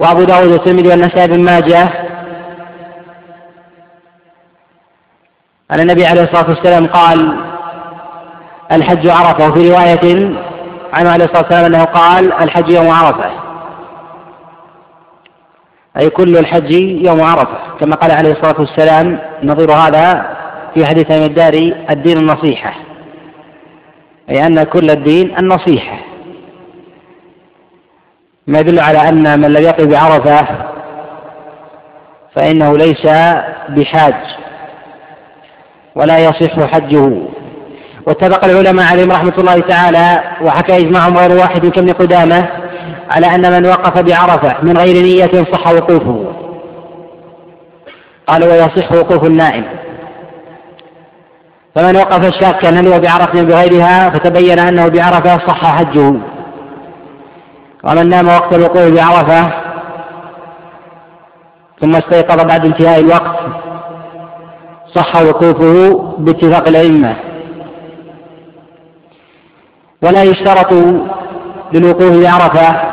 وأبو داود والترمذي والنسائي بن ماجه. أن النبي عليه الصلاة والسلام قال الحج عرفة. وفي رواية عنه عليه الصلاة والسلام أنه قال الحج يوم عرفة. أي كل الحج يوم عرفة. كما قال عليه الصلاة والسلام نظير هذا في حديث أبي الداري الدين النصيحة. أي أن كل الدين النصيحة. ما يدل على أن من لم يقف بعرفة فإنه ليس بحاج ولا يصح حجه. واتفق العلماء عليهم رحمة الله تعالى وحكى إجماعهم غير واحد كابن قدامة على أن من وقف بعرفة من غير نية صح وقوفه. قال ويصح وقوف النائم. فمن وقف شاكا هل هو بعرفة بغيرها؟ فتبين أنه بعرفة صح حجه. ومن نام وقت الوقوف بعرفة. ثم استيقظ بعد انتهاء الوقت. صح وقوفه باتفاق الأئمة. ولا يشترط للوقوف بعرفة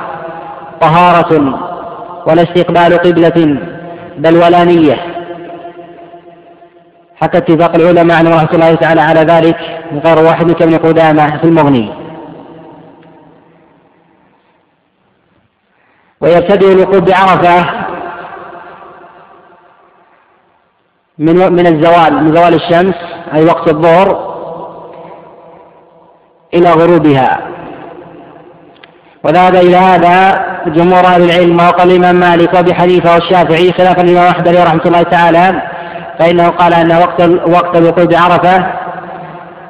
طهارة ولا استقبال قبلة بل ولا نية. حتى اتفاق العلماء عن رحمة الله تعالى على ذلك غير واحد كابن قدامة في المغني. ويبتدئ الوقوف بعرفة من من الزوال من زوال الشمس أي وقت الظهر إلى غروبها. وذهب إلى هذا جمهور أهل العلم وقال الإمام مالك وأبي حنيفة والشافعي خلافا الإمام أحمد عليه رحمة الله تعالى فإنه قال أن وقت وقت الوقوف بعرفة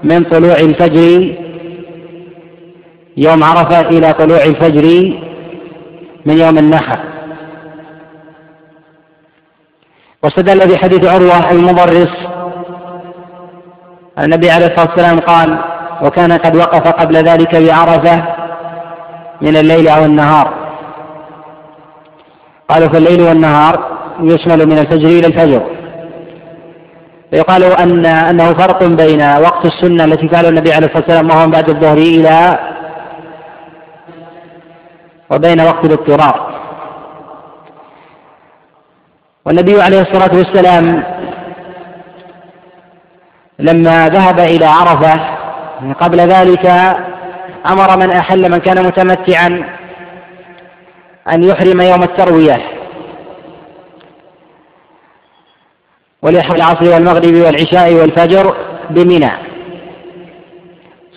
من طلوع الفجر يوم عرفة إلى طلوع الفجر من يوم النحر. واستدل بحديث عروة المضرس النبي عليه الصلاة والسلام قال وكان قد وقف قبل ذلك بعرفة من الليل أو النهار. قالوا فالليل والنهار يشمل من الفجر إلى الفجر. فيقال أن أنه فرق بين وقت السنة التي فعلها النبي عليه الصلاة والسلام وهو بعد الظهر إلى وبين وقت الاضطرار والنبي عليه الصلاة والسلام لما ذهب إلى عرفة قبل ذلك أمر من أحل من كان متمتعا أن يحرم يوم التروية. وليحرم العصر والمغرب والعشاء والفجر بمنى.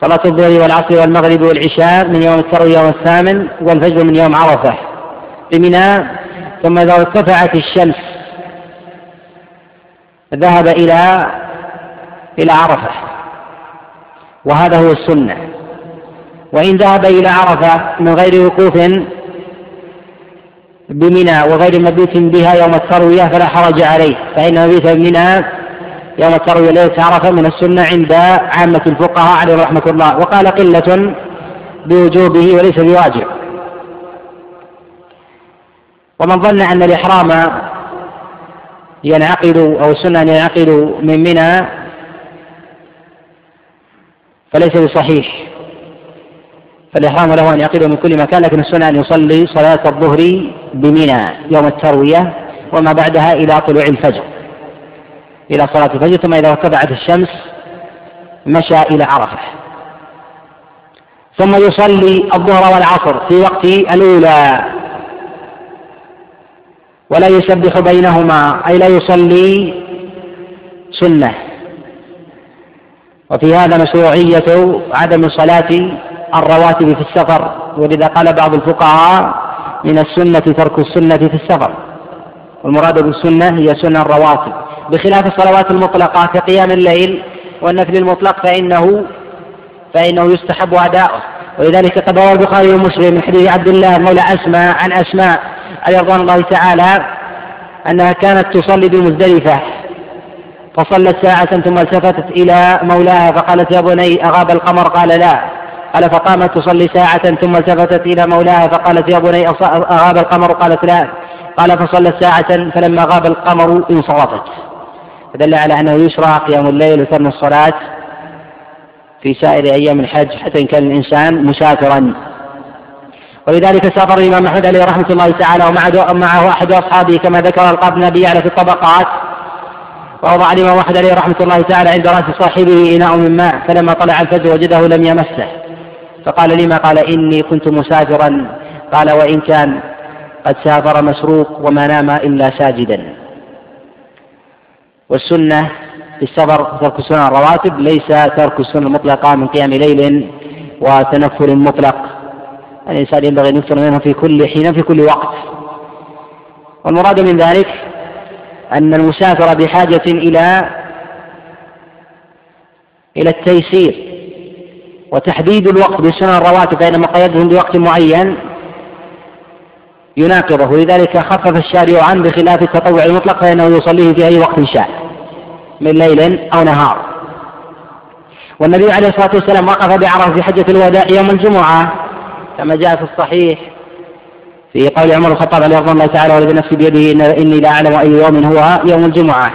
صلاة الظهر والعصر والمغرب والعشاء من يوم التروية والثامن والفجر من يوم عرفة بمنى ثم إذا ارتفعت الشمس ذهب إلى إلى عرفة وهذا هو السنة. وإن ذهب إلى عرفة من غير وقوف بمنى وغير مبيت بها يوم التروية فلا حرج عليه فإن مبيت بمنى يوم التروية ليلة عرفة من السنة عند عامة الفقهاء عليهم رحمة الله. وقال قلة بوجوبه وليس بواجب. ومن ظن أن الإحرام ينعقد أو السنة أن ينعقد من منى فليس بصحيح. فالإحرام له أن يعقده من كل مكان لكن السنة أن يصلي صلاة الظهر بمنى يوم التروية وما بعدها إلى طلوع الفجر. إلى صلاة الفجر ثم إذا ارتفعت الشمس مشى إلى عرفة. ثم يصلي الظهر والعصر في وقت الأولى. ولا يسبح بينهما أي لا يصلي سنة. وفي هذا مشروعية عدم صلاة الرواتب في السفر. ولذا قال بعض الفقهاء من السنة ترك السنة في السفر. والمراد بالسنة هي سنة الرواتب. بخلاف الصلوات المطلقة كقيام الليل والنفل المطلق فإنه فإنه يستحب أداؤه. ولذلك قد روى البخاري ومسلم من حديث عبد الله مولى أسماء عن أسماء عليه رضوان الله تعالى أنها كانت تصلي بمزدلفة فصلت ساعة ثم التفتت إلى مولاها فقالت يا بني أغاب القمر؟ قال لا. قال فقامت تصلي ساعة ثم التفتت إلى مولاها فقالت يا بني أغاب القمر؟ قالت لا. قال فصلت ساعة فلما غاب القمر انصرفت. فدل على أنه يشرع قيام الليل وترن الصلاة في سائر أيام الحج حتى إن كان الإنسان مسافرا. ولذلك سافر الإمام أحمد عليه رحمة الله تعالى ومعه أحد أصحابه كما ذكر القاضي النبي على في الطبقات. ووضع الإمام أحمد عليه رحمة الله تعالى عند رأس صاحبه إناء من ماء فلما طلع الفجر وجده لم يمسه. فقال لما؟ قال إني كنت مسافرا. قال وإن كان قد سافر مسروق وما نام إلا ساجدا. والسنة في السفر ترك السنن الرواتب ليس ترك السنن المطلقة من قيام ليل وتنفل مطلق. الإنسان ينبغي أن يكثر منها في كل حين في كل وقت. والمراد من ذلك أن المسافر بحاجة إلى إلى التيسير. وتحديد الوقت بالسنن الرواتب فإن مقيدهم بوقت معين يناقضه. ولذلك خفف الشارع عنه بخلاف التطوع المطلق فإنه يصليه في أي وقت شاء من ليل أو نهار. والنبي عليه الصلاة والسلام وقف بعرفة في حجة الوداع يوم الجمعة كما جاء في الصحيح في قول عمر الخطاب عليه رضي الله تعالى والذي نفسي بيده إن إني لا أعلم أي يوم هو يوم الجمعة.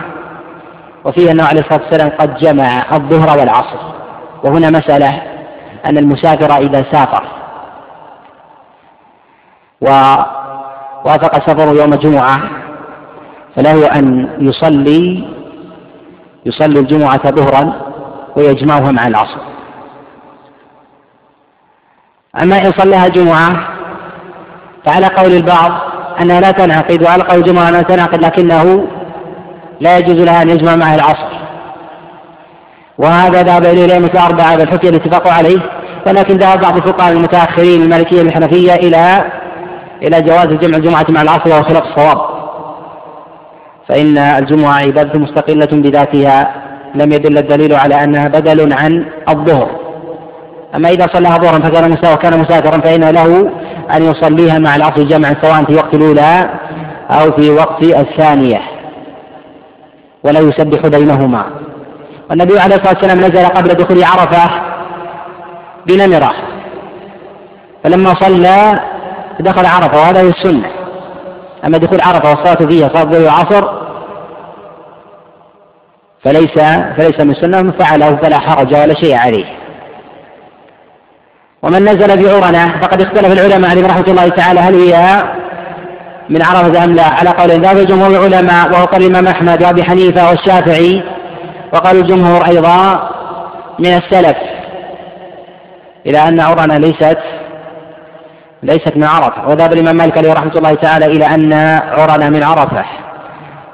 وفيه أنه عليه الصلاة والسلام قد جمع الظهر والعصر. وهنا مسألة أن المسافر إذا سافر. ووافق سفره يوم الجمعة فله أن يصلي يصلي الجمعة ظهرا ويجمعها مع العصر. أما إن صلىها جمعة فعلى قول البعض أنها لا تنعقد وعلى قول الجمعة أنها تنعقد لكنه لا يجوز لها أن يجمع معها العصر. وهذا ذهب إليه الأئمة الأربعة بالحكي الاتفاق عليه ولكن ذهب بعض الفقهاء المتأخرين المالكية الحنفية إلى إلى جواز جمع الجمعة مع العصر وهو خلاف الصواب. فإن الجمعة عبادة مستقلة بذاتها لم يدل الدليل على أنها بدل عن الظهر. أما إذا صلىها ظهرا فكان وكان مسافرا فإن له أن يصليها مع العصر جمعا سواء في وقت الأولى أو في وقت الثانية. ولا يسبح بينهما. والنبي عليه الصلاة والسلام نزل قبل دخول عرفة بنمرة. فلما صلى دخل عرفة وهذا هو السنة. أما دخول عرفة والصلاة فيها صلاة الظهر والعصر فليس فليس من السنة من فعله فلا حرج ولا شيء عليه. ومن نزل في عرنة فقد اختلف العلماء عليهم رحمة الله تعالى هل هي من عرفة أم لا؟ على قول ذهب جمهور العلماء وهو قول الإمام أحمد وأبي حنيفة والشافعي وقال الجمهور أيضا من السلف إلى أن عرنة ليست ليست من عرفة. وذهب الإمام مالك عليه رحمة الله تعالى إلى أن عرنة من عرفة.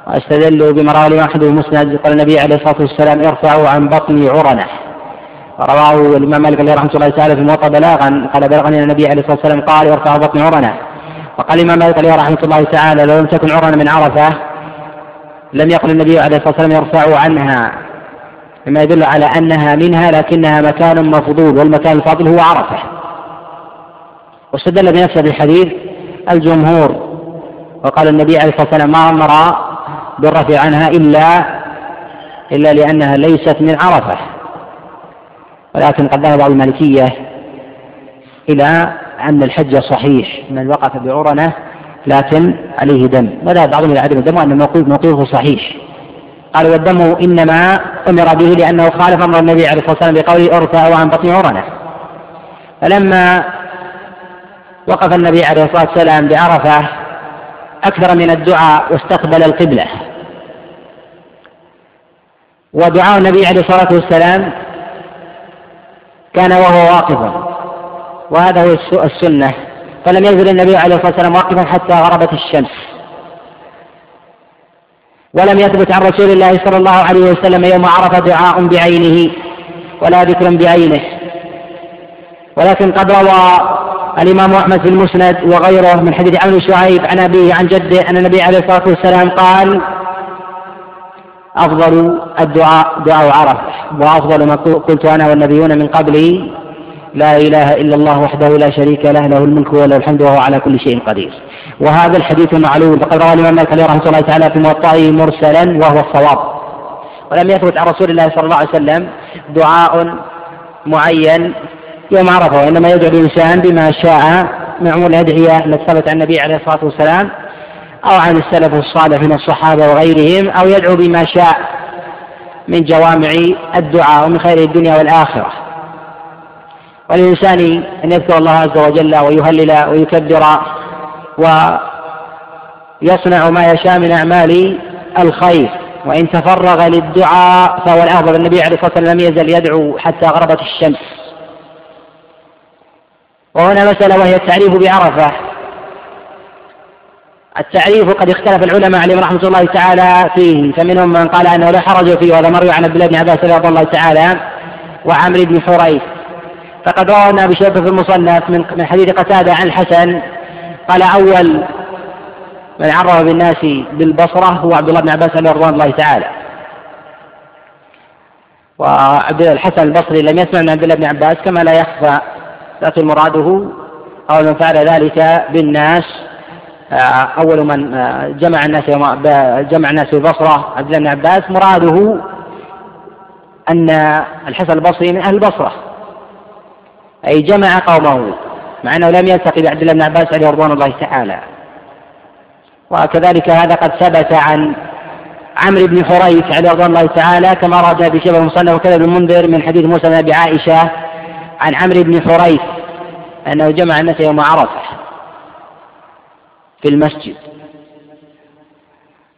واستدلوا بما رواه الإمام أحمد المسند قال النبي عليه الصلاة والسلام ارفعوا عن بطن عرنة. رواه الإمام مالك عليه رحمة الله تعالى في موطأ بلاغا. قال بلغني النبي عليه الصلاة والسلام قال ارفعوا بطن عرنة. وقال الإمام مالك عليه رحمة الله تعالى لو لم تكن عرنة من عرفة لم يقل النبي عليه الصلاة والسلام يرفع عنها. مما يدل على أنها منها لكنها مكان مفضول والمكان الفاضل هو عرفة. واستدل بنفسه بالحديث الجمهور وقال النبي عليه الصلاة والسلام ما أمر بالرفع عنها إلا إلا لأنها ليست من عرفة. ولكن قد ذهب بعض المالكية إلى أن الحج صحيح من وقف بعرنة لكن عليه دم. وذهب بعضهم إلى عدم الدم وأن موقفه صحيح. قال والدم إنما أمر به لأنه خالف أمر النبي عليه الصلاة والسلام بقوله ارفعوا عن بطن عرنة. فلما وقف النبي عليه الصلاة والسلام بعرفة أكثر من الدعاء واستقبل القبلة. ودعاء النبي عليه الصلاة والسلام كان وهو واقف. وهذا هو السنة. فلم ينزل النبي عليه الصلاة والسلام واقفا حتى غربت الشمس. ولم يثبت عن رسول الله صلى الله عليه وسلم يوم عرف دعاء بعينه ولا ذكر بعينه. ولكن قد روى الإمام أحمد في المسند وغيره من حديث عمرو شعيب عن أبيه عن جده أن النبي عليه الصلاة والسلام قال أفضل الدعاء دعاء عرفة وأفضل ما قلت أنا والنبيون من قبلي لا إله إلا الله وحده لا شريك له له الملك وله الحمد وهو على كل شيء قدير. وهذا الحديث معلوم فقد روى الإمام مالك عليه رحمة الله تعالى في موطئه مرسلا وهو الصواب. ولم يثبت عن رسول الله صلى الله عليه وسلم دعاء معين يوم عرفة وإنما يدعو الإنسان بما شاء من عموم الأدعية التي ثبت عن النبي عليه الصلاة والسلام أو عن السلف الصالح من الصحابة وغيرهم أو يدعو بما شاء من جوامع الدعاء ومن خير الدنيا والآخرة. وللإنسان أن يذكر الله عز وجل ويهلل ويكبر ويصنع ما يشاء من أعمال الخير. وإن تفرغ للدعاء فهو الأفضل النبي عليه الصلاة والسلام لم يزل يدعو حتى غربت الشمس. وهنا مسألة وهي التعريف بعرفة. التعريف قد اختلف العلماء عليهم رحمة الله تعالى فيه. فمنهم من قال أنه لا حرج فيه وهذا مروي عن عبد الله بن عباس رضي الله تعالى وعمرو بن حريث. فقد روى ابن ابي في المصنف من حديث قتادة عن الحسن قال أول من عرف بالناس بالبصرة هو عبد الله بن عباس رضوان الله تعالى. وعبد الحسن البصري لم يسمع من عبد الله بن عباس كما لا يخفى لكن مراده أول من فعل ذلك بالناس. أول من جمع الناس جمع الناس في البصرة عبد الله بن عباس. مراده أن الحسن البصري من أهل البصرة أي جمع قومه مع أنه لم يلتقي بعبد الله بن عباس عليه رضوان الله تعالى. وكذلك هذا قد ثبت عن عمرو بن حريث عليه رضوان الله تعالى كما رد ابي شبه المصنف وكذا ابن المنذر من حديث موسى بن أبي عائشة. عن عمرو بن حريث أنه جمع الناس يوم عرفة في المسجد.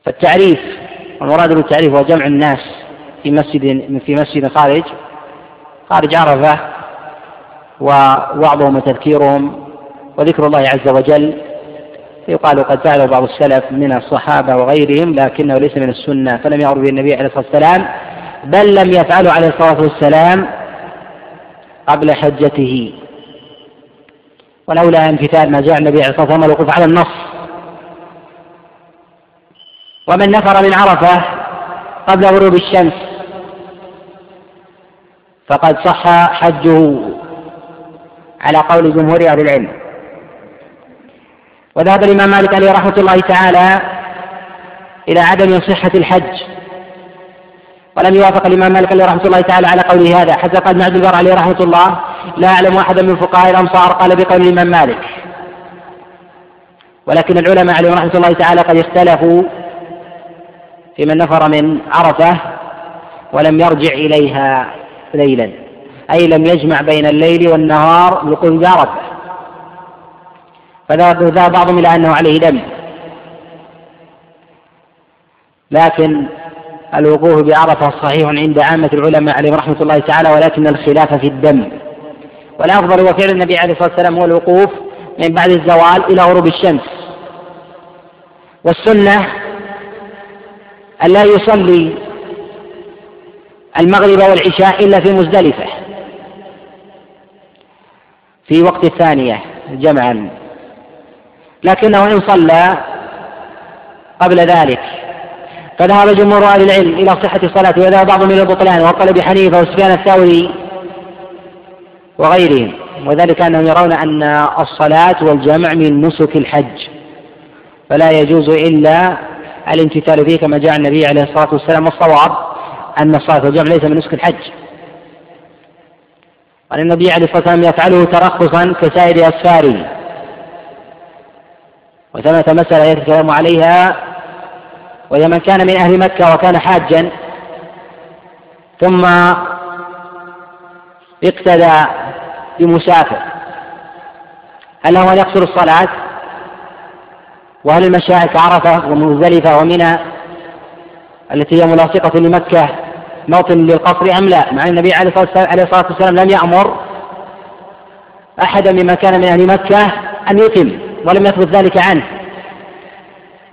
فالتعريف والمراد بالتعريف هو جمع الناس في مسجد في مسجد خارج خارج عرفة ووعظهم وتذكيرهم وذكر الله عز وجل. يقال قد فعله بعض السلف من الصحابة وغيرهم لكنه ليس من السنة فلم يعرف به النبي عليه الصلاة والسلام بل لم يفعله عليه الصلاة والسلام. قبل حجته. ولولا امتثال ما جاء النبي عليه الصلاة والسلام الوقوف على النص. ومن نفر من عرفة قبل غروب الشمس فقد صح حجه على قول جمهور أهل العلم. وذهب الإمام مالك عليه رحمة الله تعالى إلى عدم صحة الحج. ولم يوافق الإمام مالك عليه رحمة الله تعالى على قوله هذا. حتى قال ابن عبد البر عليه رحمة الله لا أعلم أحدا من فقهاء الأمصار قال بقول الإمام مالك. ولكن العلماء عليهم رحمة الله تعالى قد اختلفوا في من نفر من عرفة ولم يرجع إليها ليلا. أي لم يجمع بين الليل والنهار بالوقوف بعرفة فذهب بعضهم إلى أنه عليه دم. لكن الوقوف بعرفة صحيح عند عامة العلماء عليهم رحمة الله تعالى ولكن الخلاف في الدم. والأفضل هو فعل النبي عليه الصلاة والسلام هو الوقوف من بعد الزوال إلى غروب الشمس. والسنة أن لا يصلي المغرب والعشاء إلا في مزدلفة. في وقت الثانية جمعا. لكنه إن صلى قبل ذلك فذهب جمهور أهل العلم إلى صحة الصلاة وذهب بعضهم إلى البطلان وقال أبي حنيفة وسفيان الثوري وغيرهم. وذلك أنهم يرون أن الصلاة والجمع من نسك الحج. فلا يجوز إلا الامتثال فيه كما جاء النبي عليه الصلاة والسلام والصواب أن الصلاة والجمع ليس من نسك الحج. قال النبي عليه الصلاة والسلام يفعله ترخصا كسائر أسفاره. وثمة مسألة يتكلم عليها وهي من كان من أهل مكة وكان حاجا ثم اقتدى بمسافر. هل هو يقصر الصلاة؟ وهل المشاعر كعرفة ومزدلفة ومنى التي هي ملاصقة لمكة موطن للقصر أم لا؟ مع النبي عليه الصلاة والسلام لم يأمر أحدا ممن كان من أهل مكة أن يتم ولم يثبت ذلك عنه.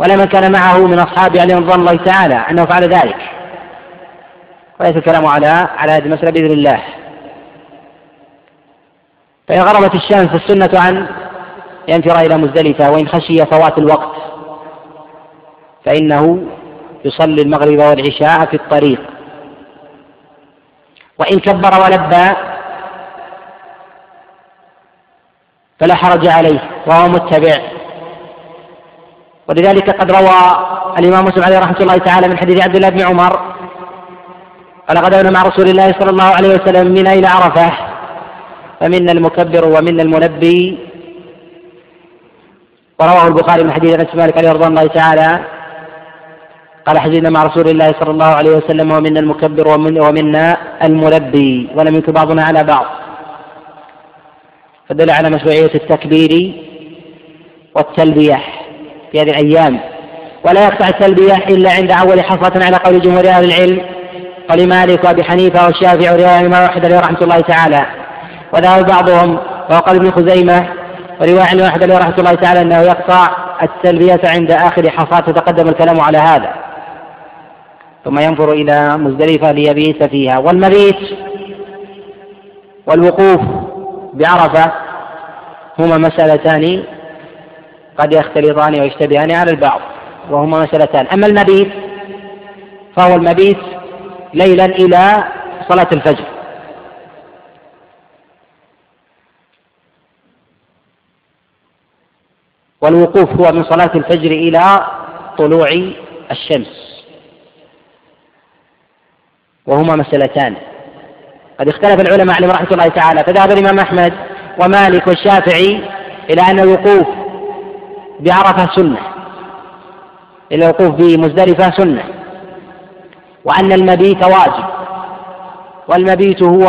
ولا من كان معه من أصحابه عليهم رضوان الله تعالى أنه فعل ذلك. وليس الكلام على على هذه المسألة بإذن الله. فإن غربت الشمس فالسنة عن ينفر إلى مزدلفة وإن خشي فوات الوقت فإنه يصلي المغرب والعشاء في الطريق. وإن كبر ولبى فلا حرج عليه وهو متبع. ولذلك قد روى الإمام مسلم عليه رحمة الله تعالى من حديث عبد الله بن عمر قال غدونا مع رسول الله صلى الله عليه وسلم من إلى عرفة فمنا المكبر ومنا المنبي. ورواه البخاري من حديث أنس مالك عليه رضوان الله تعالى قال حزينا مع رسول الله صلى الله عليه وسلم ومنا المكبر ومنا الملبي ولم يكن بعضنا على بعض. فدل على مشروعية التكبير والتلبية. في هذه الأيام. ولا يقطع التلبية إلا عند أول حصرة على قول جمهور أهل العلم قال مالك وأبي حنيفة والشافعي ورواية الإمام أحمد عليه رحمة الله تعالى. وذهب بعضهم وقال ابن خزيمة ورواية عن أحمد عليه رحمة الله تعالى أنه يقطع التلبية عند آخر حصاة تقدم الكلام على هذا. ثم ينظر إلى مزدلفة ليبيت فيها. والمبيت والوقوف بعرفة هما مسألتان قد يختلطان ويشتبهان على البعض وهما مسألتان. أما المبيت فهو المبيت ليلا إلى صلاة الفجر. والوقوف هو من صلاة الفجر إلى طلوع الشمس. وهما مسألتان. قد اختلف العلماء عليهم رحمة الله تعالى. فذهب الإمام أحمد ومالك والشافعي إلى أن الوقوف بعرفة سنة. الوقوف بمزدلفة سنة. وأن المبيت واجب. والمبيت هو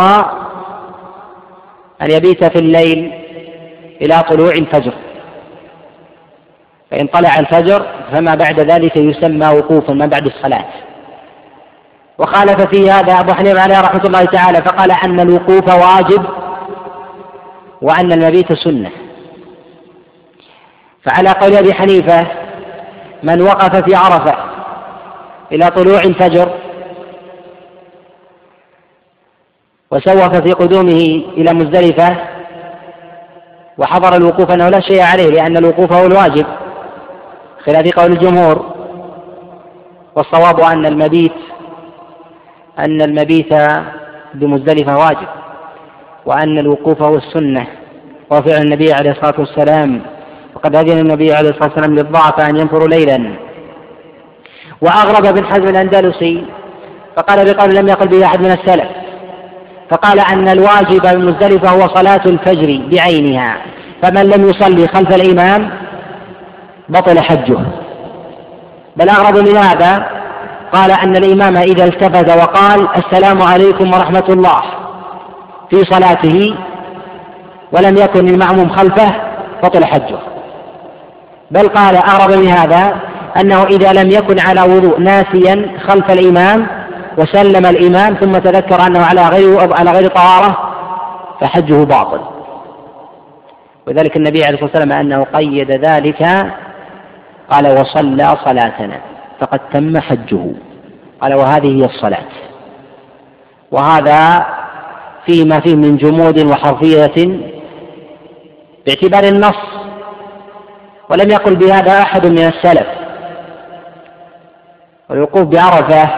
أن يبيت في الليل إلى طلوع الفجر. فإن طلع الفجر فما بعد ذلك يسمى وقوفا ما بعد الصلاة. وخالف في هذا أبو حنيفة عليه رحمة الله تعالى فقال أن الوقوف واجب وأن المبيت سنة. فعلى قول أبي حنيفة من وقف في عرفة إلى طلوع الفجر وسوف في قدومه إلى مزدلفة وحضر الوقوف أنه لا شيء عليه لأن الوقوف هو الواجب خلاف قول الجمهور. والصواب أن المبيت أن المبيت بمزدلفة واجب وأن الوقوف هو السنة. وفعل النبي عليه الصلاة والسلام وقد أذن النبي عليه الصلاة والسلام للضعف أن ينفروا ليلا. وأغرب بن حزم الأندلسي فقال بقول لم يقل به أحد من السلف فقال أن الواجب بمزدلفة هو صلاة الفجر بعينها فمن لم يصلي خلف الإمام بطل حجه. بل أغرب من هذا قال أن الإمام إذا التفت وقال السلام عليكم ورحمة الله في صلاته ولم يكن المعموم خلفه بطل حجه. بل قال أغرب من هذا أنه إذا لم يكن على وضوء ناسيا خلف الإمام وسلم الإمام ثم تذكر أنه على غير على غير طهارة فحجه باطل. وذلك النبي عليه الصلاة والسلام أنه قيد ذلك قال وصلى صلاتنا. فقد تم حجه. قال وهذه هي الصلاة. وهذا فيما فيه من جمود وحرفية باعتبار النص ولم يقل بهذا أحد من السلف. والوقوف بعرفة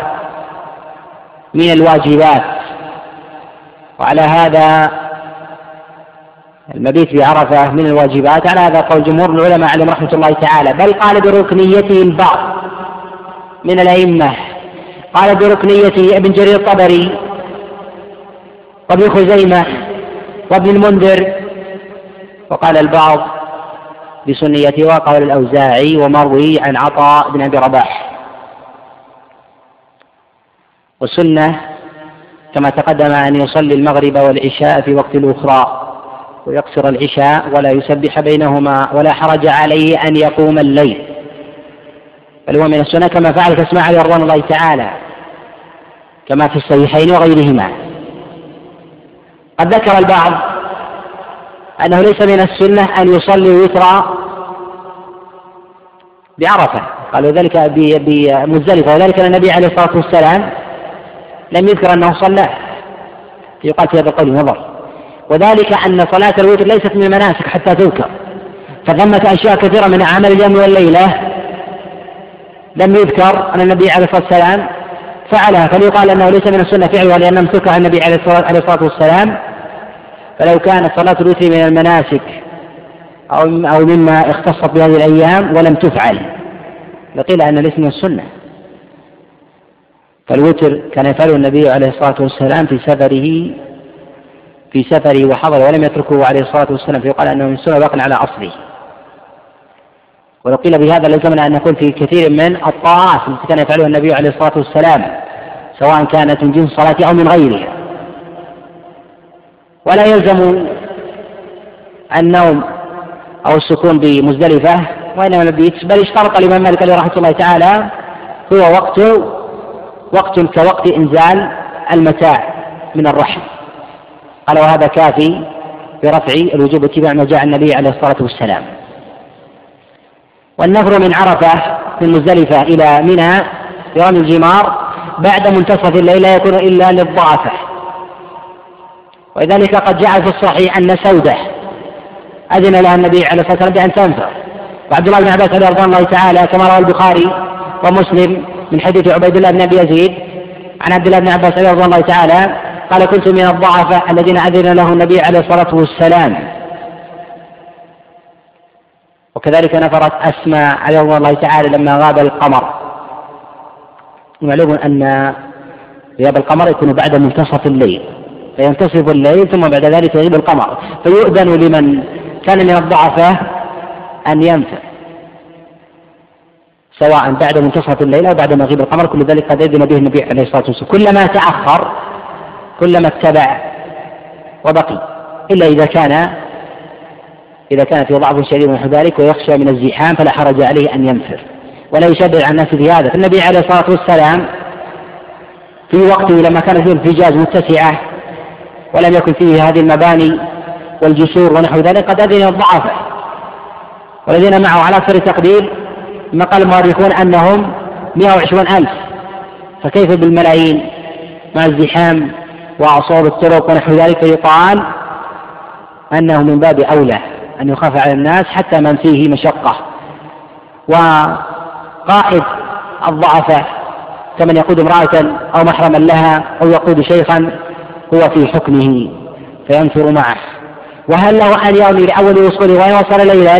من الواجبات. وعلى هذا المبيت بعرفة من الواجبات. على هذا قول جمهور العلماء عليهم رحمة الله تعالى. بل قال بركنيته البعض من الأئمة. قال بركنيته ابن جرير الطبري وابن خزيمة وابن المنذر. وقال البعض بسنيته وقال الأوزاعي ومروي عن عطاء بن أبي رباح. والسنة كما تقدم أن يصلي المغرب والعشاء في وقت الأخرى ويقصر العشاء ولا يسبح بينهما ولا حرج عليه أن يقوم الليل. بل هو من السنة كما فعل تسمع رضوان الله تعالى كما في الصحيحين وغيرهما. قد ذكر البعض أنه ليس من السنة أن يصلي وترا بعرفة. قالوا ذلك بمزدلفة. وذلك أن النبي عليه الصلاة والسلام لم يذكر أنه صلى. يقال في هذا القول نظر وذلك أن صلاة الوتر ليست من المناسك حتى تذكر. فثمة أشياء كثيرة من أعمال اليوم والليلة. لم يذكر أن النبي عليه الصلاة والسلام فعلها. فليقال أنه ليس من السنة فعلها لأنه امسكها النبي عليه الصلاة والسلام. فلو كانت صلاة الوتر من المناسك أو أو مما اختصت بهذه الأيام ولم تفعل. لقيل أن من السنة. فالوتر كان يفعله النبي عليه الصلاة والسلام في سفره في سفره وحضر ولم يتركه عليه الصلاة والسلام فيقال أنه من سنة باق على أصله. ولو قيل بهذا لزمنا أن نكون في كثير من الطاعات التي كان يفعلها النبي عليه الصلاة والسلام سواء كانت من جنس الصلاة أو من غيرها. ولا يلزم النوم أو السكون بمزدلفة وإنما المبيت بل اشترط الإمام مالك عليه رحمة الله تعالى هو وقت وقت كوقت إنزال المتاع من الرحم. قال وهذا كافي برفع الوجوب اتباع ما جاء النبي عليه الصلاة والسلام. والنفر من عرفة من مزدلفة إلى منى برمي الجمار بعد منتصف الليل لا يكون إلا للضعفة. ولذلك قد جاء في الصحيح أن سودة أذن لها النبي عليه الصلاة والسلام بأن تنفر. وعبد الله بن عباس رضي الله تعالى كما روى البخاري ومسلم من حديث عبيد الله بن أبي يزيد عن عبد الله بن عباس رضي الله تعالى قال كنت من الضعفاء الذين أذن له النبي عليه الصلاة والسلام. وكذلك نفرت أسماء رضي الله تعالى لما غاب القمر. معلوم أن غياب القمر يكون بعد منتصف الليل. فينتصف الليل ثم بعد ذلك يغيب القمر. فيؤذن لمن كان من الضعفاء أن ينفع سواء بعد منتصف الليل أو بعد مغيب القمر كل ذلك قد أذن به النبي عليه الصلاة والسلام. كلما تأخر كلما اتبع وبقي إلا إذا كان إذا كان في ضعف شديد ونحو ذلك ويخشى من الزحام فلا حرج عليه أن ينفر. ولا يشدد على الناس في هذا فالنبي عليه الصلاة والسلام في وقته لما كان فيه الفجاج متسعة ولم يكن فيه هذه المباني والجسور ونحو ذلك قد أذن الضعفاء والذين معه على أكثر تقدير ما قال المؤرخون أنهم 120 ألف. فكيف بالملايين مع الزحام وأصوات الطرق ونحو ذلك؟ فيقال أنه من باب أولى أن يخاف على الناس حتى من فيه مشقة. وقائد الضعفاء كمن يقود امرأة أو محرما لها أو يقود شيخا هو في حكمه فينفر معه. وهل له أن يرمي لأول وصوله وإن وصل ليلا؟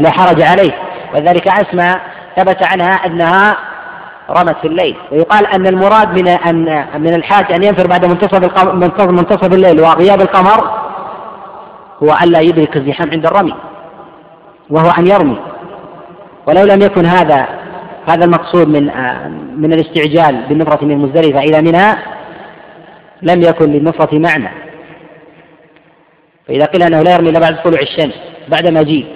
لا حرج عليه. وذلك أسمى ثبت عنها أنها رمت في الليل. ويقال أن المراد من أن من الحاج أن ينفر بعد منتصف منتصف الليل وغياب القمر هو ألا يدرك الزحام عند الرمي وهو أن يرمي. ولو لم يكن هذا هذا المقصود من من الاستعجال بالنفرة من مزدلفة إلى منى لم يكن للنفرة معنى فإذا قيل أنه لا يرمي إلا بعد طلوع الشمس بعد مجيء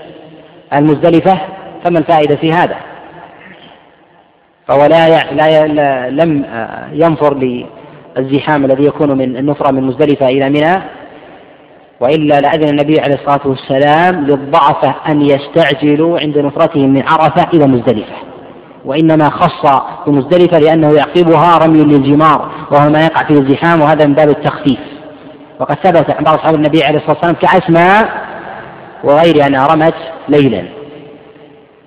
المزدلفة فما الفائدة في هذا؟ فهو لا, لا لم ينفر للزحام الذي يكون من النفرة من مزدلفة إلى منى وإلا لأذن النبي عليه الصلاة والسلام للضعفة أن يستعجلوا عند نفرتهم من عرفة إلى مزدلفة وإنما خص بمزدلفة لأنه يعقبها رمي للجمار وهو ما يقع فيه الزحام وهذا من باب التخفيف. وقد ثبت عن بعض أصحاب النبي عليه الصلاة والسلام كأسماء وغير أنها رمت ليلا.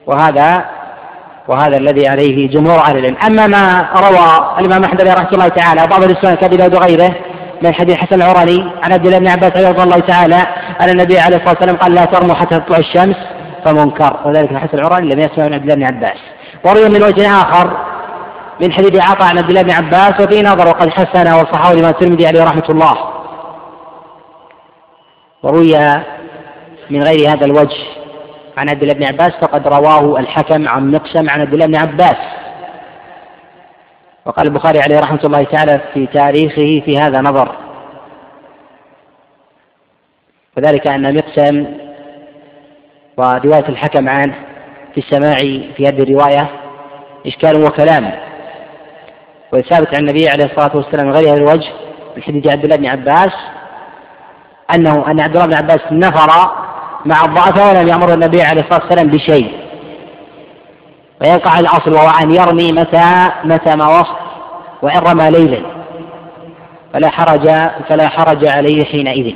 وهذا وهذا الذي عليه جمهور أهل العلم، أما ما روى الإمام أحمد رحمه الله تعالى وبعض السنن كأبي داود وغيره من حديث حسن العراني عن عبد الله بن عباس رضي الله تعالى أن النبي عليه الصلاة والسلام قال لا ترموا حتى تطلع الشمس فمنكر. وذلك حسن العراني لم يسمع من عبد الله بن عباس. وروي من وجه آخر من حديث عطاء عن عبد الله بن عباس وفي نظر وقد حسن وصححه الإمام الترمذي عليه رحمة الله. وروي من غير هذا الوجه عن عبد الله بن عباس فقد رواه الحكم عن مقسم عن عبد الله بن عباس. وقال البخاري عليه رحمة الله تعالى في تاريخه في هذا نظر. وذلك أن مقسم ورواية الحكم عنه في السماع في هذه الرواية إشكال وكلام وثابت عن النبي عليه الصلاة والسلام غير هذا الوجه من حديث عبد الله بن عباس أنه أن عبد الله بن عباس نفر مع الضعفاء ولم يأمر النبي عليه الصلاة والسلام بشيء. ويقع الأصل وهو أن يرمي متى متى ما وصل وإن رمى ليلا. فلا حرج فلا حرج عليه حينئذ.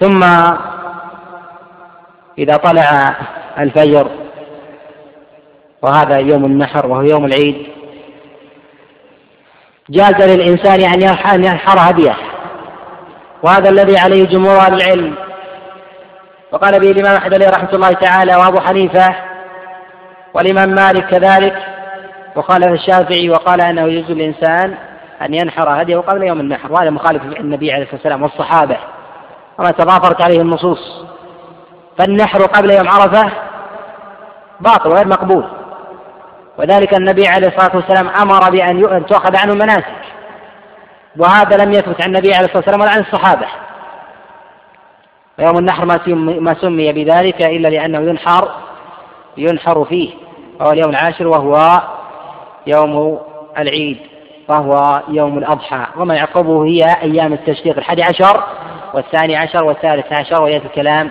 ثم إذا طلع الفجر وهذا يوم النحر وهو يوم العيد جاز للإنسان أن ينحر هديه. وهذا الذي عليه جمهور أهل العلم. وقال به الإمام أحمد عليه رحمة الله تعالى وأبو حنيفة والإمام مالك كذلك وخالف الشافعي وقال أنه يجوز للإنسان أن ينحر هديه قبل يوم النحر. وهذا مخالف النبي عليه الصلاة والسلام والصحابة. وما تضافرت عليه النصوص. فالنحر قبل يوم عرفة باطل وغير مقبول. وذلك النبي عليه الصلاة والسلام أمر بأن تؤخذ عنه المناسك وهذا لم يثبت عن النبي عليه الصلاة والسلام ولا عن الصحابة. ويوم النحر ما سمي بذلك إلا لأنه ينحر ينحر فيه. وهو اليوم العاشر وهو يوم العيد. وهو يوم الأضحى. وما يعقبه هي أيام التشريق الحادي عشر والثاني عشر والثالث عشر ويأتي الكلام.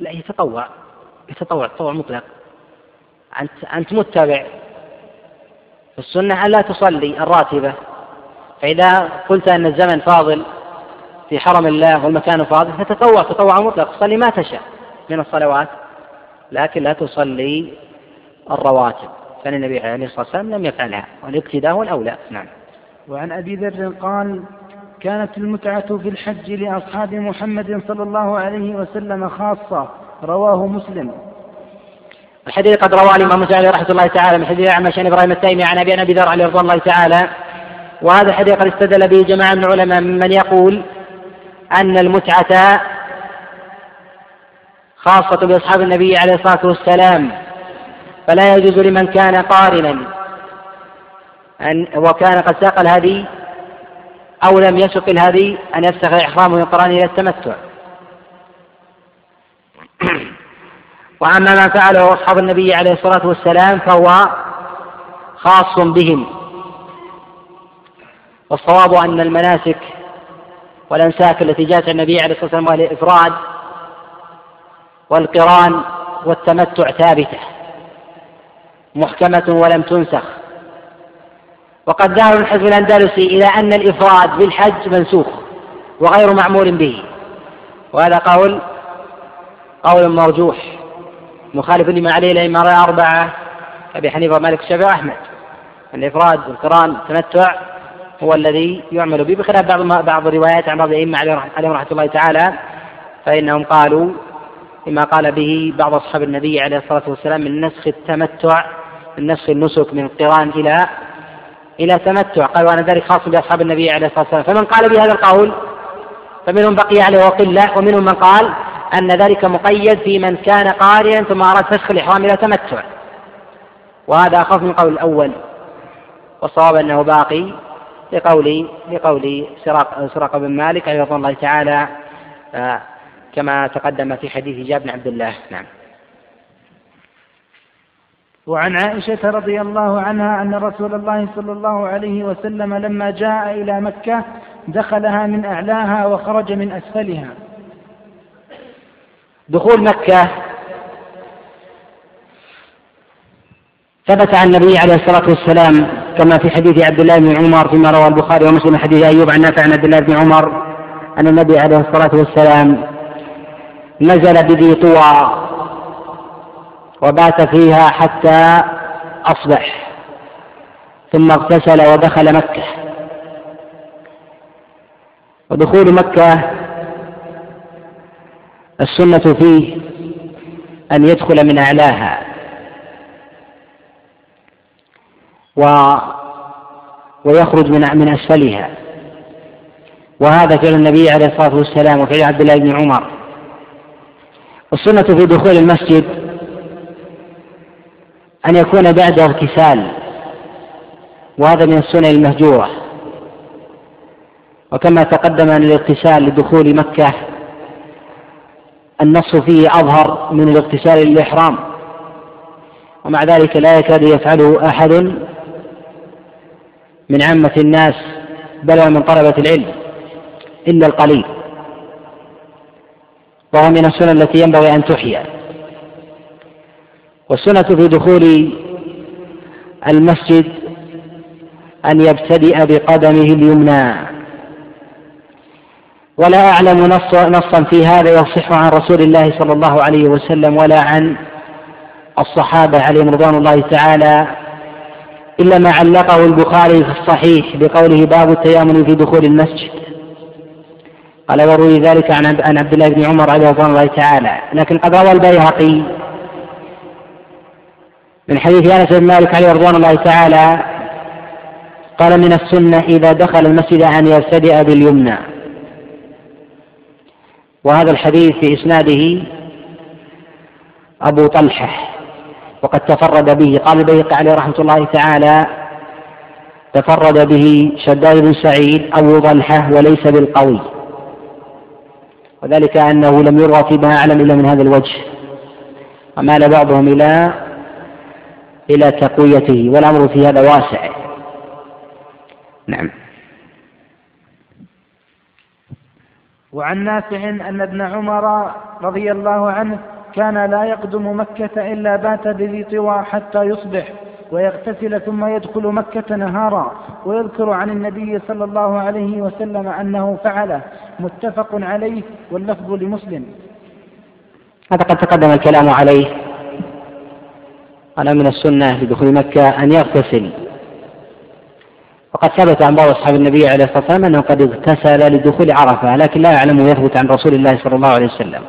لا يتطوع يتطوع تطوع مطلق. أنت أنت متبع. في السنة أن لا تصلي الراتبة. فإذا قلت أن الزمن فاضل في حرم الله والمكان فاضل فتطوع تطوع مطلق. صلي ما تشاء من الصلوات لكن لا تصلي الرواتب. كان النبي عليه الصلاة والسلام لم يفعلها والاقتداء هو الأولى نعم. وعن أبي ذر قال كانت المتعة في الحج لأصحاب محمد صلى الله عليه وسلم خاصة. رواه مسلم. الحديث قد رواه الإمام مسلم رحمة الله تعالى من حديث أعمش عن إبراهيم التيمي عن أبي أبي ذر عليه رضوان الله تعالى. وهذا الحديث قد استدل به جماعة من العلماء ممن يقول أن المتعة خاصة بأصحاب النبي عليه الصلاة والسلام. فلا يجوز لمن كان قارنا. أن وكان قد ساق الهدي أو لم يسق الهدي أن يفسخ إحرامه القرآن إلى التمتع. وأما ما فعله أصحاب النبي عليه الصلاة والسلام فهو خاص بهم. والصواب أن المناسك والأنساك التي جاءت النبي عليه الصلاة والسلام وهي الإفراد والقران والتمتع ثابتة محكمة ولم تنسخ. وقد ذهب الحزب الأندلسي إلى أن الإفراد بالحج منسوخ وغير معمول به. وهذا قول قول مرجوح مخالف لما عليه الأئمة الأربعة أبي حنيفة ومالك الشافعي وأحمد. الإفراد والقرآن التمتع هو الذي يعمل به بخلاف بعض بعض الروايات عن بعض الأئمة عليهم رحمة الله تعالى. فإنهم قالوا بما قال به بعض أصحاب النبي عليه الصلاة والسلام من نسخ التمتع من نسخ النسك من القرآن إلى إلى تمتع. قال وأنا ذلك خاص بأصحاب النبي عليه الصلاة والسلام. فمن قال بهذا القول فمنهم بقي عليه وقلة ومنهم من قال أن ذلك مقيد في من كان قارئا ثم أراد فسخ الإحرام إلى تمتع. وهذا أخف من قول الأول. والصواب أنه باقي لقول لقول سراق سراق بن مالك رضي الله تعالى آه، كما تقدم في حديث جابر بن عبد الله. نعم. وعن عائشة رضي الله عنها أن رسول الله صلى الله عليه وسلم لما جاء إلى مكة دخلها من أعلاها وخرج من أسفلها. دخول مكة ثبت عن النبي عليه الصلاة والسلام كما في حديث عبد الله بن عمر فيما روى البخاري ومسلم حديث أيوب عن نافع عن عبد الله بن عمر أن النبي عليه الصلاة والسلام نزل بذي طوى وبات فيها حتى أصبح ثم اغتسل ودخل مكة. ودخول مكة السنة فيه أن يدخل من أعلاها. و ويخرج من من أسفلها. وهذا فعل النبي عليه الصلاة والسلام وفعل عبد الله بن عمر. السنة في دخول المسجد أن يكون بعد اغتسال وهذا من السنن المهجورة. وكما تقدم أن الاغتسال لدخول مكة النص فيه أظهر من الاغتسال للإحرام. ومع ذلك لا يكاد يفعله أحد من عامة الناس بل من طلبة العلم إلا القليل. وهو من السنن التي ينبغي أن تحيا. والسنة في دخول المسجد أن يبتدئ بقدمه اليمنى. ولا أعلم نص نصا في هذا يصح عن رسول الله صلى الله عليه وسلم ولا عن الصحابة عليهم رضوان الله تعالى إلا ما علقه البخاري في الصحيح بقوله باب التيامن في دخول المسجد. قال وروي ذلك عن عبد الله بن عمر رضي الله تعالى. لكن قد روى البيهقي من حديث أنس بن مالك عليه رضوان الله تعالى قال من السنة إذا دخل المسجد أن يبتدئ باليمنى. وهذا الحديث في إسناده أبو طلحة وقد تفرد به قال البيهقي عليه رحمة الله تعالى تفرد به شداد بن سعيد أبو طلحة وليس بالقوي. وذلك أنه لم يروى في ما أعلم إلا من هذا الوجه ومال بعضهم إلى إلى تقويته والأمر في هذا واسع. نعم. وعن نافع أن ابن عمر رضي الله عنه كان لا يقدم مكة إلا بات بذي طوى حتى يصبح ويغتسل ثم يدخل مكة نهارا ويذكر عن النبي صلى الله عليه وسلم أنه فعله متفق عليه واللفظ لمسلم. هذا قد تقدم الكلام عليه. قال من السنة لدخول مكة أن يغتسل. وقد ثبت عن بعض أصحاب النبي عليه الصلاة والسلام أنه قد اغتسل لدخول عرفة لكن لا يعلم يثبت عن رسول الله صلى الله عليه وسلم.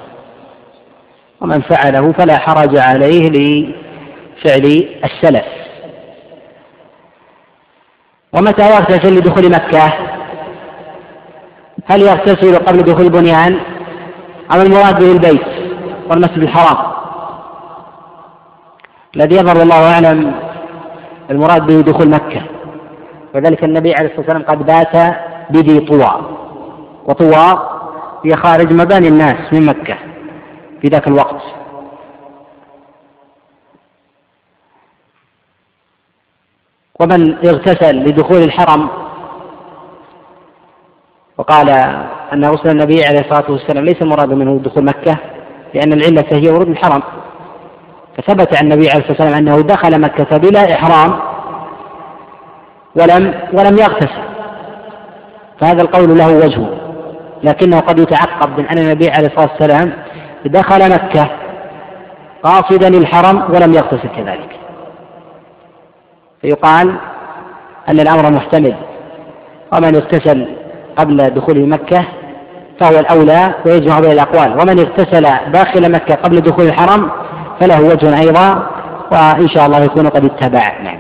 ومن فعله فلا حرج عليه لفعل السلف. ومتى يغتسل لدخول مكة؟ هل يغتسل قبل دخول البنيان أم المراد به البيت والمسجد الحرام؟ الذي يظهر والله أعلم المراد به دخول مكة. وذلك النبي عليه الصلاة والسلام قد بات بذي طوى. وطوى هي خارج مباني الناس من مكة في ذاك الوقت. ومن اغتسل لدخول الحرم وقال أن رسل النبي عليه الصلاة والسلام ليس المراد منه دخول مكة لأن العلة هي ورود الحرم. فثبت عن النبي عليه الصلاة والسلام أنه دخل مكة بلا إحرام ولم ولم يغتسل. فهذا القول له وجه لكنه قد يتعقب من أن النبي عليه الصلاة والسلام دخل مكة قاصدا الحرم ولم يغتسل كذلك. فيقال أن الأمر محتمل ومن اغتسل قبل دخول مكة فهو الأولى ويجمع بين الأقوال. ومن اغتسل داخل مكة قبل دخول الحرم فله وجه أيضا وإن شاء الله يكون قد اتبع. نعم.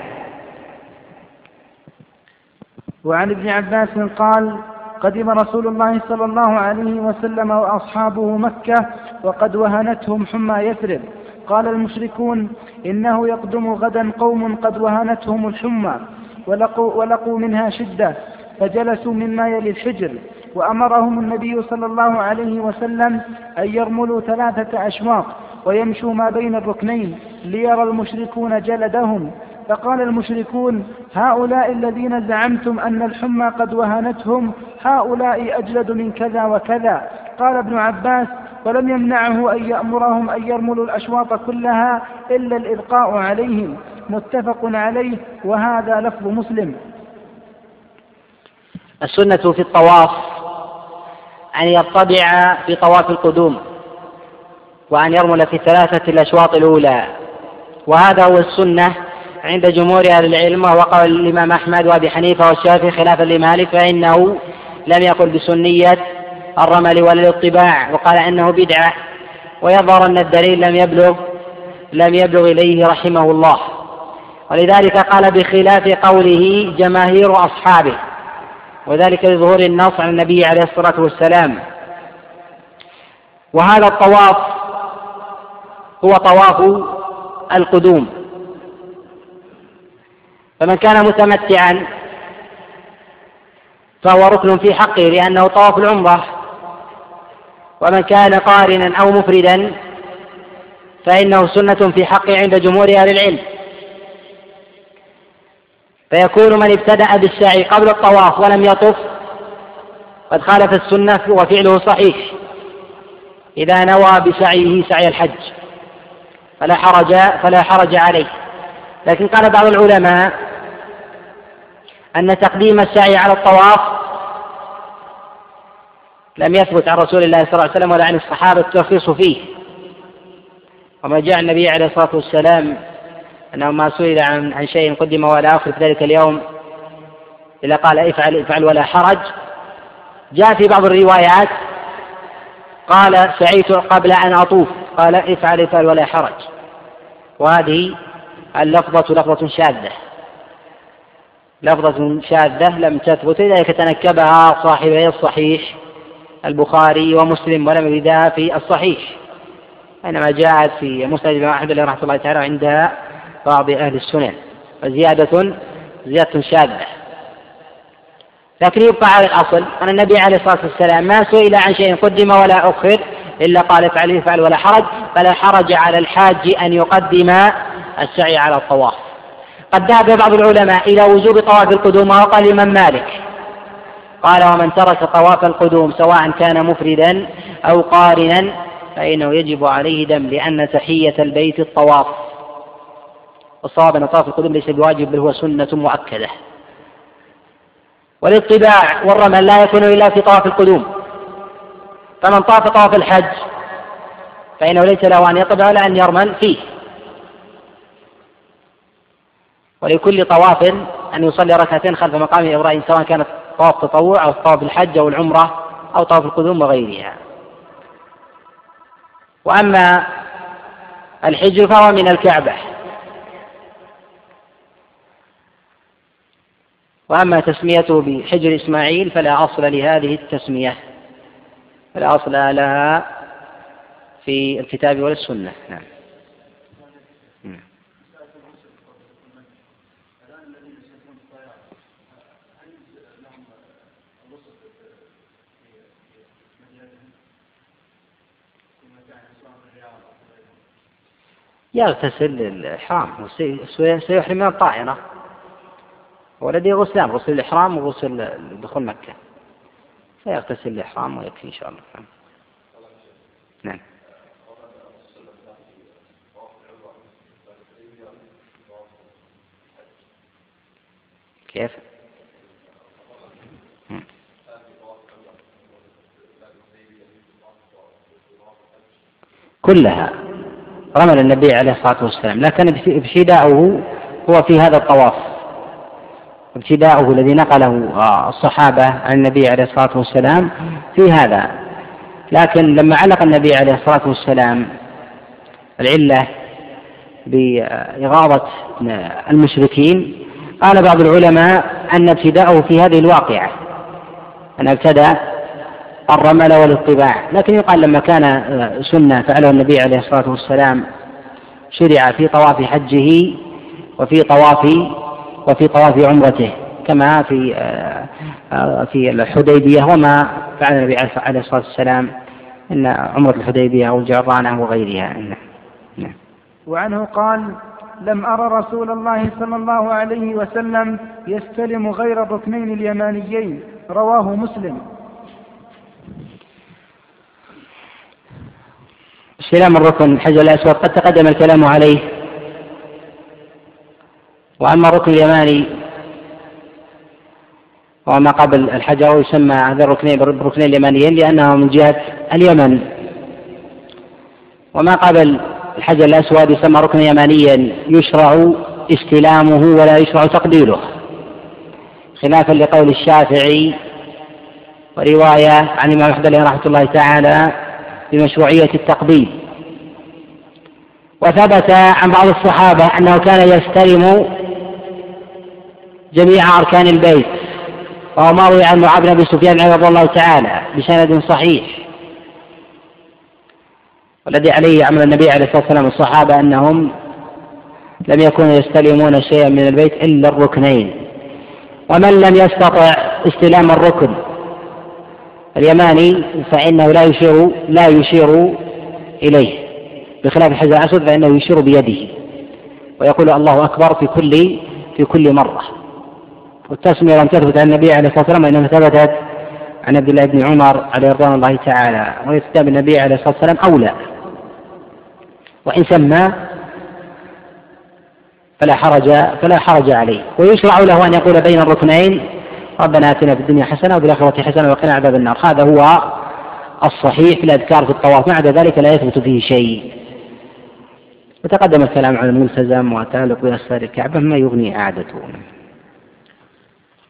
وعن ابن عباس قال قدم رسول الله صلى الله عليه وسلم وأصحابه مكة وقد وهنتهم حمى يثرب. قال المشركون إنه يقدم غدا قوم قد وهنتهم الحمى ولقوا, ولقوا منها شدة فجلسوا مما يلي الحجر وأمرهم النبي صلى الله عليه وسلم أن يرملوا ثلاثة أشواط ويمشوا ما بين الركنين ليرى المشركون جلدهم. فقال المشركون هؤلاء الذين زعمتم أن الحمى قد وهنتهم هؤلاء أجلد من كذا وكذا. قال ابن عباس ولم يمنعه أن يأمرهم أن يرملوا الأشواط كلها إلا الإبقاء عليهم. متفق عليه وهذا لفظ مسلم. السنة في الطواف أن يطبع في طواف القدوم. وأن يرمل في الثلاثة الأشواط الأولى. وهذا هو السنة عند جمهور أهل العلم وهو قول الإمام أحمد وأبي حنيفة والشافعي خلافا لمالك فإنه لم يقل بسنية الرمل ولا الاطباع وقال إنه بدعة. ويظهر أن الدليل لم يبلغ لم يبلغ إليه رحمه الله. ولذلك قال بخلاف قوله جماهير أصحابه وذلك لظهور النص عن النبي عليه الصلاة والسلام. وهذا الطواف هو طواف القدوم. فمن كان متمتعا فهو ركن في حقه لأنه طواف العمرة. ومن كان قارنا أو مفردا فإنه سنة في حقه عند جمهور أهل العلم. فيكون من ابتدأ بالسعي قبل الطواف ولم يطف قد خالف السنة وفعله صحيح. إذا نوى بسعيه سعي الحج. فلا حرج فلا حرج عليه. لكن قال بعض العلماء أن تقديم السعي على الطواف لم يثبت عن رسول الله صلى الله عليه وسلم ولا عن الصحابة الترخيص فيه. وما جاء النبي عليه الصلاة والسلام أنه ما سئل عن عن شيء قدم ولا آخر في ذلك اليوم إلا قال افعل افعل ولا حرج. جاء في بعض الروايات قال سعيت قبل أن أطوف. قال افعل افعل ولا حرج. وهذه اللفظة لفظة شاذة. لفظة شاذة لم تثبت لذلك تنكبها صاحبي الصحيح البخاري ومسلم ولم يردها في الصحيح. أينما جاءت في مسند الإمام أحمد رحمة الله تعالى عند بعض أهل السنن. فزيادة زيادة شاذة. لكن يبقى على الأصل أن النبي عليه الصلاة والسلام ما سئل عن شيء قدم ولا أخر إلا قال افعل افعل ولا حرج فلا حرج على الحاج أن يقدم السعي على الطواف. قد ذهب بعض العلماء إلى وجوب طواف القدوم وقال الإمام مالك قال ومن ترك طواف القدوم سواء كان مفردا أو قارنا فإنه يجب عليه دم لأن تحية البيت الطواف. والصواب أن طواف القدوم ليس بواجب بل هو سنة مؤكدة. والاطباع والرمل لا يكون إلا في طواف القدوم. فمن طاف طواف الحج فإنه ليس له أن يطبع ولا أن يرمل فيه. ولكل طواف أن يصلي ركعتين خلف مقام إبراهيم سواء كانت طواف تطوع أو طواف الحج أو العمرة أو طواف القدوم وغيرها. وأما الحج فهو من الكعبة. وأما تسميته بحجر إسماعيل فلا أصل لهذه التسمية. فلا أصل لها في الكتاب ولا السنة نعم يغتسل الإحرام سيحرم من الطائرة ولديه غسلان غسل الإحرام وغسل دخول مكة. فيغتسل الإحرام ويكفي إن شاء الله. نعم. كيف؟ كلها. رمل النبي عليه الصلاة والسلام. لكن ابتداؤه هو في هذا الطواف. ابتداؤه الذي نقله الصحابة عن النبي عليه الصلاة والسلام في هذا. لكن لما علق النبي عليه الصلاة والسلام العلة بإغاظة المشركين قال بعض العلماء أن ابتداءه في هذه الواقعة أن ابتدأ الرمل والاطباع لكن يقال لما كان سنة فعله النبي عليه الصلاة والسلام شرع في طواف حجه وفي طواف وفي طواف عمرته كما في في الحديبية وما فعل النبي عليه الصلاة والسلام إن عمرة الحديبية أو الجعرانة وغيرها نعم وعنه قال لم أرى رسول الله صلى الله عليه وسلم يستلم غير الركنين اليمانيين. رواه مسلم. استلام الركن الحجر الأسود قد تقدم الكلام عليه. وأما الركن اليماني وما قبل الحجر يسمى هذا الركنين بالركنين اليمانيين لأنه من جهة اليمن. وما قبل الحجر الأسود يسمى ركنا يمانيا يشرع استلامه ولا يشرع تقبيله خلافا لقول الشافعي ورواية عن الإمام أحمد رحمة الله تعالى بمشروعية التقبيل. وثبت عن بعض الصحابة أنه كان يستلم جميع أركان البيت. وهو مروي عن معاذ بن أبي سفيان رضي الله تعالى بسند صحيح. والذي عليه عمل النبي عليه الصلاة والسلام الصحابة أنهم لم يكونوا يستلمون شيئا من البيت إلا الركنين. ومن لم يستطع استلام الركن اليماني فإنه لا يشير لا يشير إليه. بخلاف الحجر الأسود فإنه يشير بيده. ويقول الله أكبر في كل في كل مرة. والتسمية لم تثبت عن النبي عليه الصلاة والسلام وإنما ثبتت عن عبد الله بن عمر عليه رضوان الله تعالى. ويكتب النبي عليه الصلاة والسلام أولى وإن سمى فلا حرج فلا حرج عليه. ويشرع له أن يقول بين الركنين ربنا آتنا في الدنيا حسنة وفي الآخرة حسنة وقنا عذاب النار. هذا هو الصحيح في الأذكار في الطواف. مع ذلك لا يثبت فيه شيء. وتقدم الكلام عن الملتزم وتعلق بأسفار الكعبة ما يغني إعادته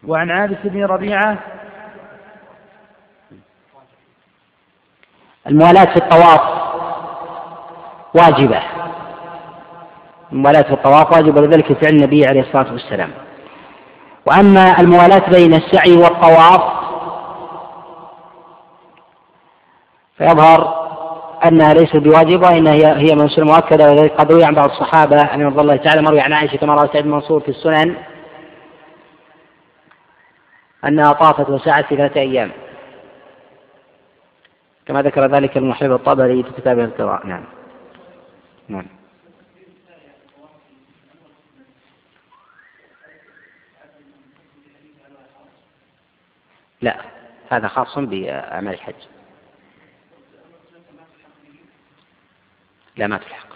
وعن عابس بن ربيعة. الموالاة في الطواف واجبة. الموالاة في الطواف واجبة ولذلك فعل النبي عليه الصلاة والسلام. وأما الموالاة بين السعي والطواف فيظهر أنها ليست بواجبة وإنها هي هي من سنة مؤكدة وذلك قد روي عن بعض الصحابة أن رضي الله تعالى مروي عن عائشة كما روى سعيد منصور في السنن. أنها طافت وسعت في ثلاثة أيام. كما ذكر ذلك المحب الطبري في كتابه القراء نعم. نعم. لا هذا خاص بأعمال الحج. لا ما تلحق.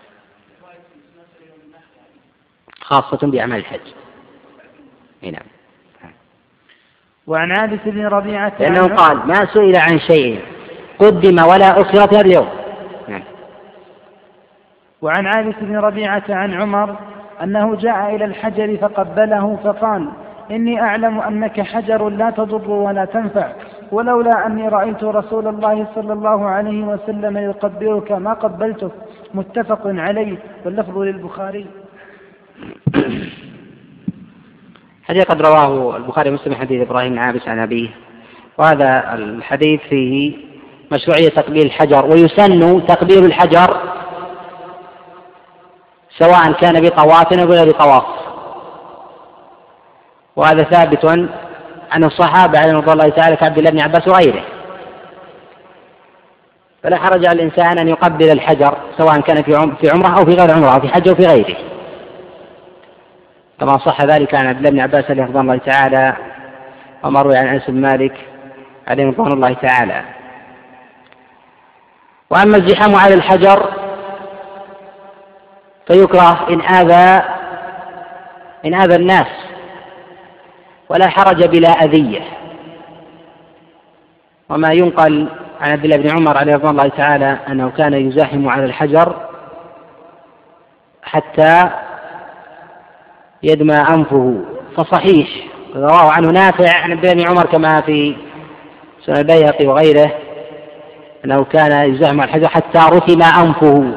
خاصة بأعمال الحج. نعم. وعن عابس بن ربيعة لأنه قال ما سئل عن شيء قدم ولا أخر في اليوم. نعم. وعن عابس بن ربيعة عن عمر أنه جاء إلى الحجر فقبله فقال إني أعلم أنك حجر لا تضر ولا تنفع ولولا أني رأيت رسول الله صلى الله عليه وسلم يقبلك ما قبلتك متفق عليه واللفظ للبخاري. حديث قد رواه البخاري ومسلم حديث إبراهيم عابس عن أبيه. وهذا الحديث فيه مشروعية تقبيل الحجر ويسن تقبيل الحجر سواء كان بطواف أو بغير طواف. وهذا ثابت عن الصحابة عليهم رضي الله تعالى كعبد الله بن عباس وغيره. فلا حرج على الإنسان أن يقبل الحجر سواء كان في في عمرة أو في غير عمرة أو في حج أو في غيره. كما صح ذلك عن عبد الله بن عباس عليه رضي الله تعالى وما روي عن أنس بن مالك عليه رضوان الله تعالى. وأما الزحام على الحجر فيكره إن آذى إن آذى الناس ولا حرج بلا أذية. وما ينقل عن عبد الله بن عمر عليه رضوان الله تعالى أنه كان يزاحم على الحجر حتى يدمى أنفه. فصحيح. رواه عنه نافع عن عبد الله بن عمر كما في سنن البيهقي وغيره أنه كان على الحجر حتى رسم أنفه.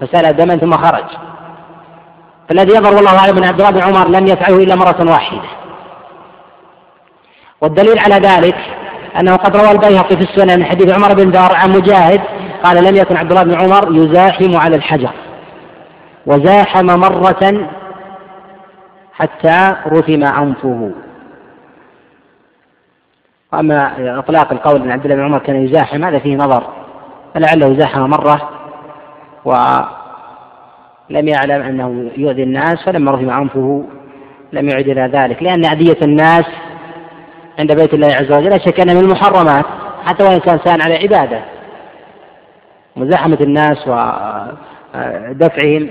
فسأل دما ثم خرج. فالذي يظهر والله أعلم أن عبد الله بن عمر لم يفعله إلا مرة واحدة. والدليل على ذلك أنه قد روى البيهقي في السنن من حديث عمر بن دار عن مجاهد قال لم يكن عبد الله بن عمر يزاحم على الحجر. وزاحم مرة حتى رثم أنفه وأما إطلاق القول أن عبد الله بن عمر كان يزاحم هذا فيه نظر. فلعله زاحم مرة ولم يعلم أنه يؤذي الناس فلما رثم أنفه لم يعد إلى ذلك. لأن أذية الناس عند بيت الله عز وجل لا شك أنها من المحرمات حتى وإن كان سان على عبادة. مزاحمة الناس ودفعهم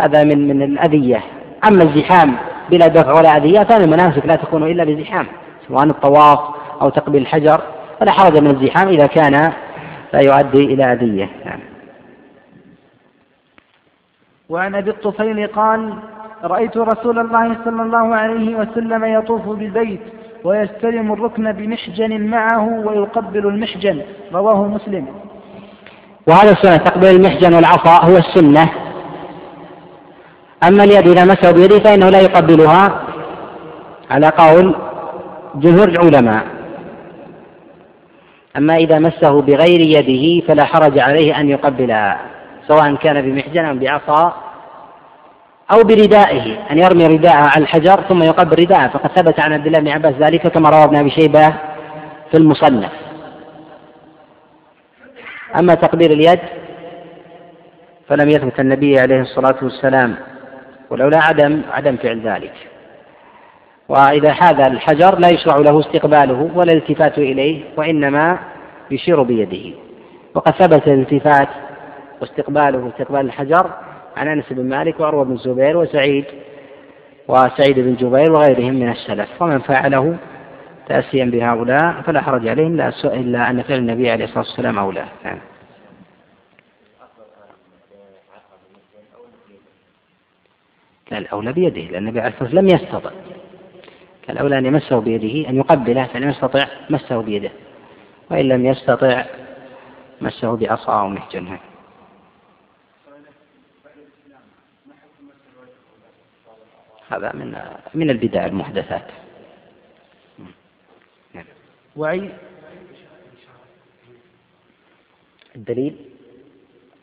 هذا من من الأذية. أما الزحام بلا دفع ولا أذية فمن المناسك لا تكون إلا بزحام سواء الطواف أو تقبيل الحجر فلا حرج من الزحام إذا كان لا يؤدي إلى أذية. نعم. وعن أبي الطفيل قال رأيت رسول الله صلى الله عليه وسلم يطوف بالبيت ويستلم الركن بمحجن معه ويقبل المحجن رواه مسلم. وهذا السنة تقبيل المحجن والعصا هو السنة. أما اليد إذا مسه بيده فإنه لا يقبلها. على قول جمهور العلماء. أما إذا مسه بغير يده فلا حرج عليه أن يقبلها سواء كان بمحجن أو بعصا أو بردائه أن يرمي رداءه على الحجر ثم يقبل رداءه. فقد ثبت عن عبد الله بن عباس ذلك كما روى ابن أبي شيبة في المصنف. أما تقبيل اليد فلم يثبت النبي عليه الصلاة والسلام. ولولا عدم عدم فعل ذلك. وإذا حاذ الحجر لا يشرع له استقباله ولا الالتفات إليه وإنما يشير بيده. وقد ثبت الالتفات واستقباله استقبال الحجر عن أنس بن مالك وعروة بن الزبير وسعيد وسعيد بن جبير وغيرهم من السلف. ومن فعله تأسيا بهؤلاء فلا حرج عليهم إلا أن فعل النبي عليه الصلاة والسلام أولى. نعم. لا الأولى بيده لأن النبي عليه الصلاة والسلام لم يستطع. الأولى أن يمسه بيده أن يقبله فلم يستطع مسه بيده. وإن لم يستطع مسه بعصا أو محجن هذا من من البدع المحدثات. وعي الدليل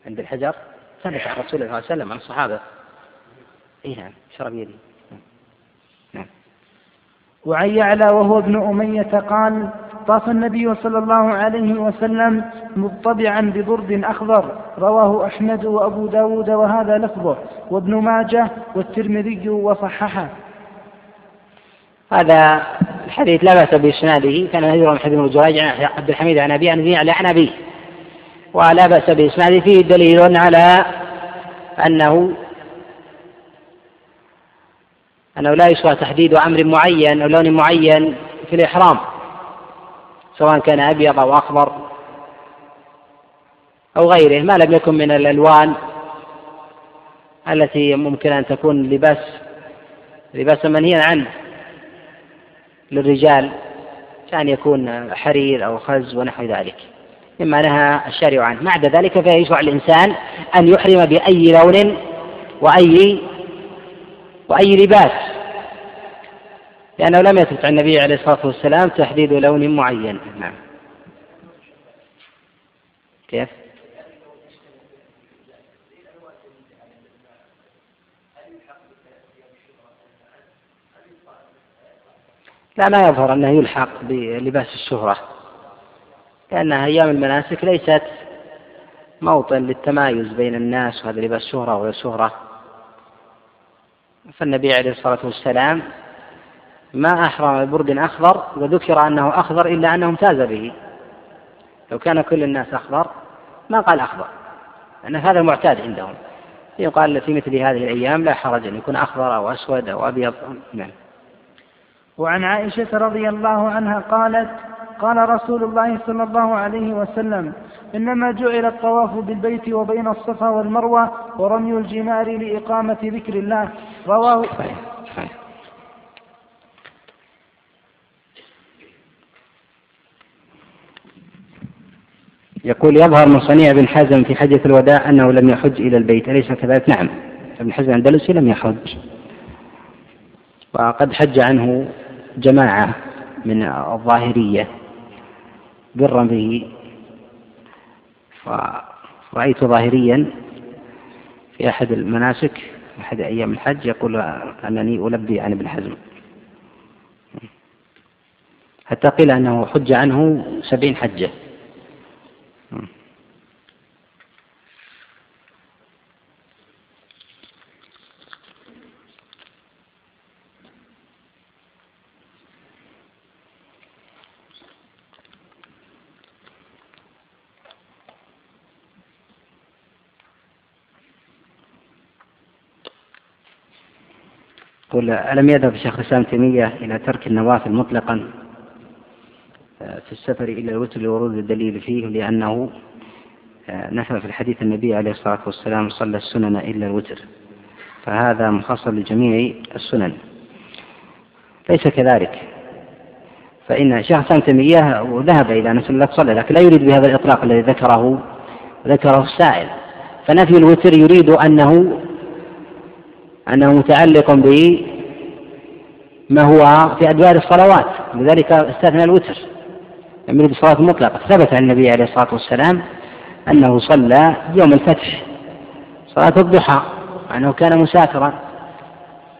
عند الحجر ثبت عن رسول الله صلى الله عليه وسلم عن الصحابة. اي نعم شرب يدي. نعم. وعن يعلى وهو ابن أمية قال طاف النبي صلى الله عليه وسلم مطبعا ببرد أخضر رواه أحمد وأبو داود وهذا لفظه وابن ماجه والترمذي وصححه. هذا الحديث لا بأس بإسناده كان يروى من حديث جريج عن عبد الحميد عن أبي يعلى عن أبيه. ولا بأس بإسناده فيه دليل على أنه أنه لا يسوى تحديد أمر معين أو لون معين في الإحرام سواء كان أبيض أو أخضر أو غيره ما لم يكن من الألوان التي ممكن أن تكون لباس لباسا منهيا عنه للرجال كان يكون حرير أو خز ونحو ذلك. مما نهى الشارع عنه. بعد ذلك فيشرع الإنسان أن يحرم بأي لون وأي وأي لباس. لأنه لم يثبت عن النبي عليه الصلاة والسلام تحديد لون معين. نعم. كيف؟ لا ما يظهر أنه يلحق بلباس الشهرة. لأنها أيام المناسك ليست موطن للتمايز بين الناس وهذا لباس شهرة وغير شهرة. فالنبي عليه الصلاة والسلام ما أحرم ببرد أخضر وذكر أنه أخضر إلا أنه امتاز به. لو كان كل الناس أخضر ما قال أخضر لأن هذا المعتاد عندهم. يقال في مثل هذه الأيام لا حرج أن يكون أخضر أو أسود أو أبيض. نعم. وعن عائشة رضي الله عنها قالت قال رسول الله صلى الله عليه وسلم إنما جعل الطواف بالبيت وبين الصفا والمروة ورمي الجمار لإقامة ذكر الله. رواه يقول يظهر من صنيع بن حزم في حجة الوداع أنه لم يحج إلى البيت. أليس كذلك؟ نعم ابن حزم الأندلسي لم يحج. وقد حج عنه جماعة من الظاهرية برا به. فرأيت ظاهريا في أحد المناسك. أحد أيام الحج يقول أنني ألبي عن ابن حزم. حتى قيل أنه حج عنه سبعين حجة. يقول ألم يذهب شيخ الإسلام تيمية إلى ترك النوافل مطلقا؟ في السفر إلى الوتر لورود الدليل فيه لأنه آه، نفى في الحديث النبي عليه الصلاة والسلام صلى السنن إلا الوتر. فهذا مخصص لجميع السنن. ليس كذلك. فإن شيخ الإسلام تيمية ذهب إلى أن لا تصلي لكن لا يريد بهذا الإطلاق الذي ذكره ذكره السائل. فنفي الوتر يريد أنه أنه متعلق بما هو في أدوار الصلوات. لذلك استثنى الوتر لم يريد الصلاة المطلقة. ثبت عن النبي عليه الصلاة والسلام أنه صلى يوم الفتح صلاة الضحى أنه كان مسافرا.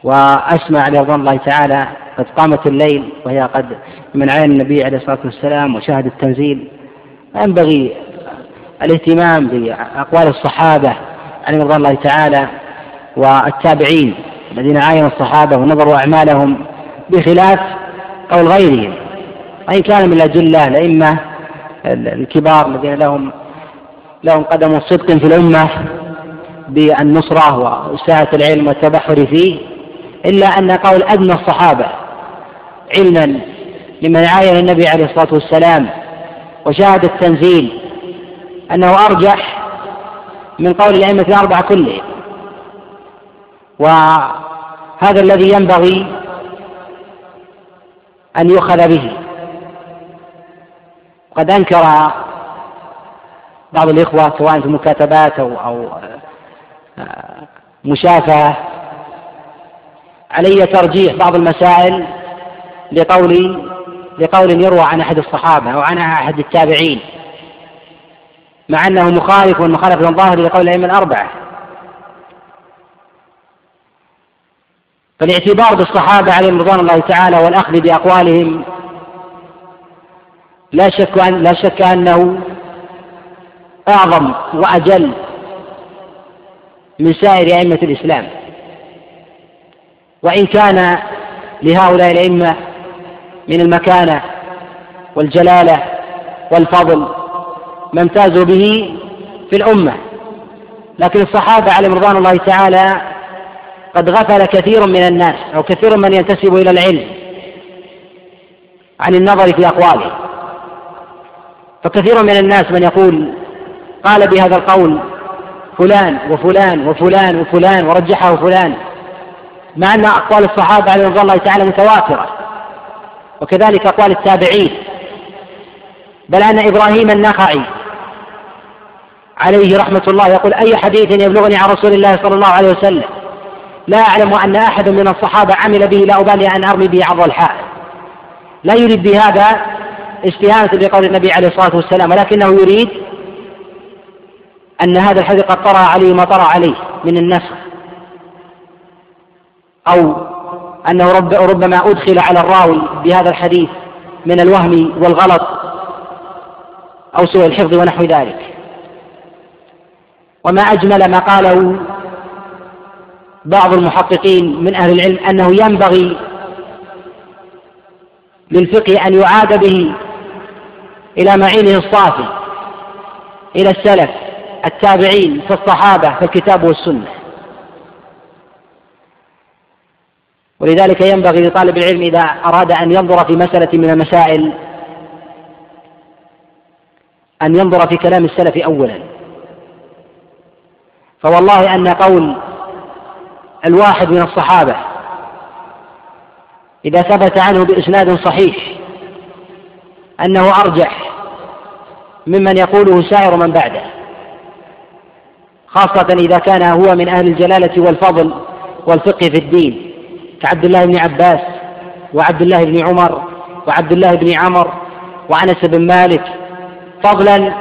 وأسمع لرضوان الله تعالى قد قامت الليل وهي قد من عين النبي عليه الصلاة والسلام وشاهد التنزيل. ينبغي الاهتمام بأقوال الصحابة عليهم رضوان الله تعالى. والتابعين الذين عاينوا الصحابة ونظروا أعمالهم بخلاف قول غيرهم. وإن كان من الأجلة الأئمة الكبار الذين لهم لهم قدم صدق في الأمة بالنصرة وإساءة العلم والتبحر فيه إلا أن قول أدنى الصحابة علما لمن عاين النبي عليه الصلاة والسلام وشاهد التنزيل أنه أرجح من قول الأئمة الأربعة كلهم. وهذا الذي ينبغي أن يؤخذ به. قد أنكر بعض الإخوة سواء في مكاتبات أو أو آه، مشافهة علي ترجيح بعض المسائل لقول لقول يروى عن أحد الصحابة أو عن أحد التابعين مع أنه مخالف مخالف ظاهر لقول الأئمة الأربعة. فالاعتبار بالصحابة عليهم رضوان الله تعالى والأخذ بأقوالهم لا شك أن لا شك أنه أعظم وأجل من سائر أئمة الإسلام. وإن كان لهؤلاء الأئمة من المكانة والجلالة والفضل ما امتازوا به في الأمة. لكن الصحابة عليهم رضوان الله تعالى قد غفل كثير من الناس أو كثير من ينتسب إلى العلم عن النظر في أقواله. فكثير من الناس من يقول قال بهذا القول فلان وفلان وفلان وفلان ورجحه فلان مع أن أقوال الصحابة عليهم رضوان الله تعالى متواترة وكذلك أقوال التابعين. بل أن إبراهيم النخعي عليه رحمة الله يقول أي حديث يبلغني عن رسول الله صلى الله عليه وسلم؟ لا أعلم أن أحد من الصحابة عمل به لا أبالي أن أرمي به عرض الحائط لا يريد بهذا استهانة بقول النبي عليه الصلاة والسلام ولكنه يريد أن هذا الحديث قد طرأ عليه ما طرأ عليه من النسخ. أو أنه رب ربما أدخل على الراوي بهذا الحديث من الوهم والغلط أو سوء الحفظ ونحو ذلك. وما أجمل ما قاله بعض المحققين من أهل العلم أنه ينبغي للفقه أن يعاد به إلى معينه الصافي إلى السلف التابعين في الصحابة في الكتاب والسنة. ولذلك ينبغي لطالب العلم إذا أراد أن ينظر في مسألة من المسائل أن ينظر في كلام السلف أولا. فوالله أن قول الواحد من الصحابة. إذا ثبت عنه بإسناد صحيح أنه أرجح ممن يقوله سائر من بعده خاصة إذا كان هو من أهل الجلالة والفضل والفقه في الدين كعبد الله بن عباس وعبد الله بن عمر وعبد الله بن عمر وأنس بن مالك فضلا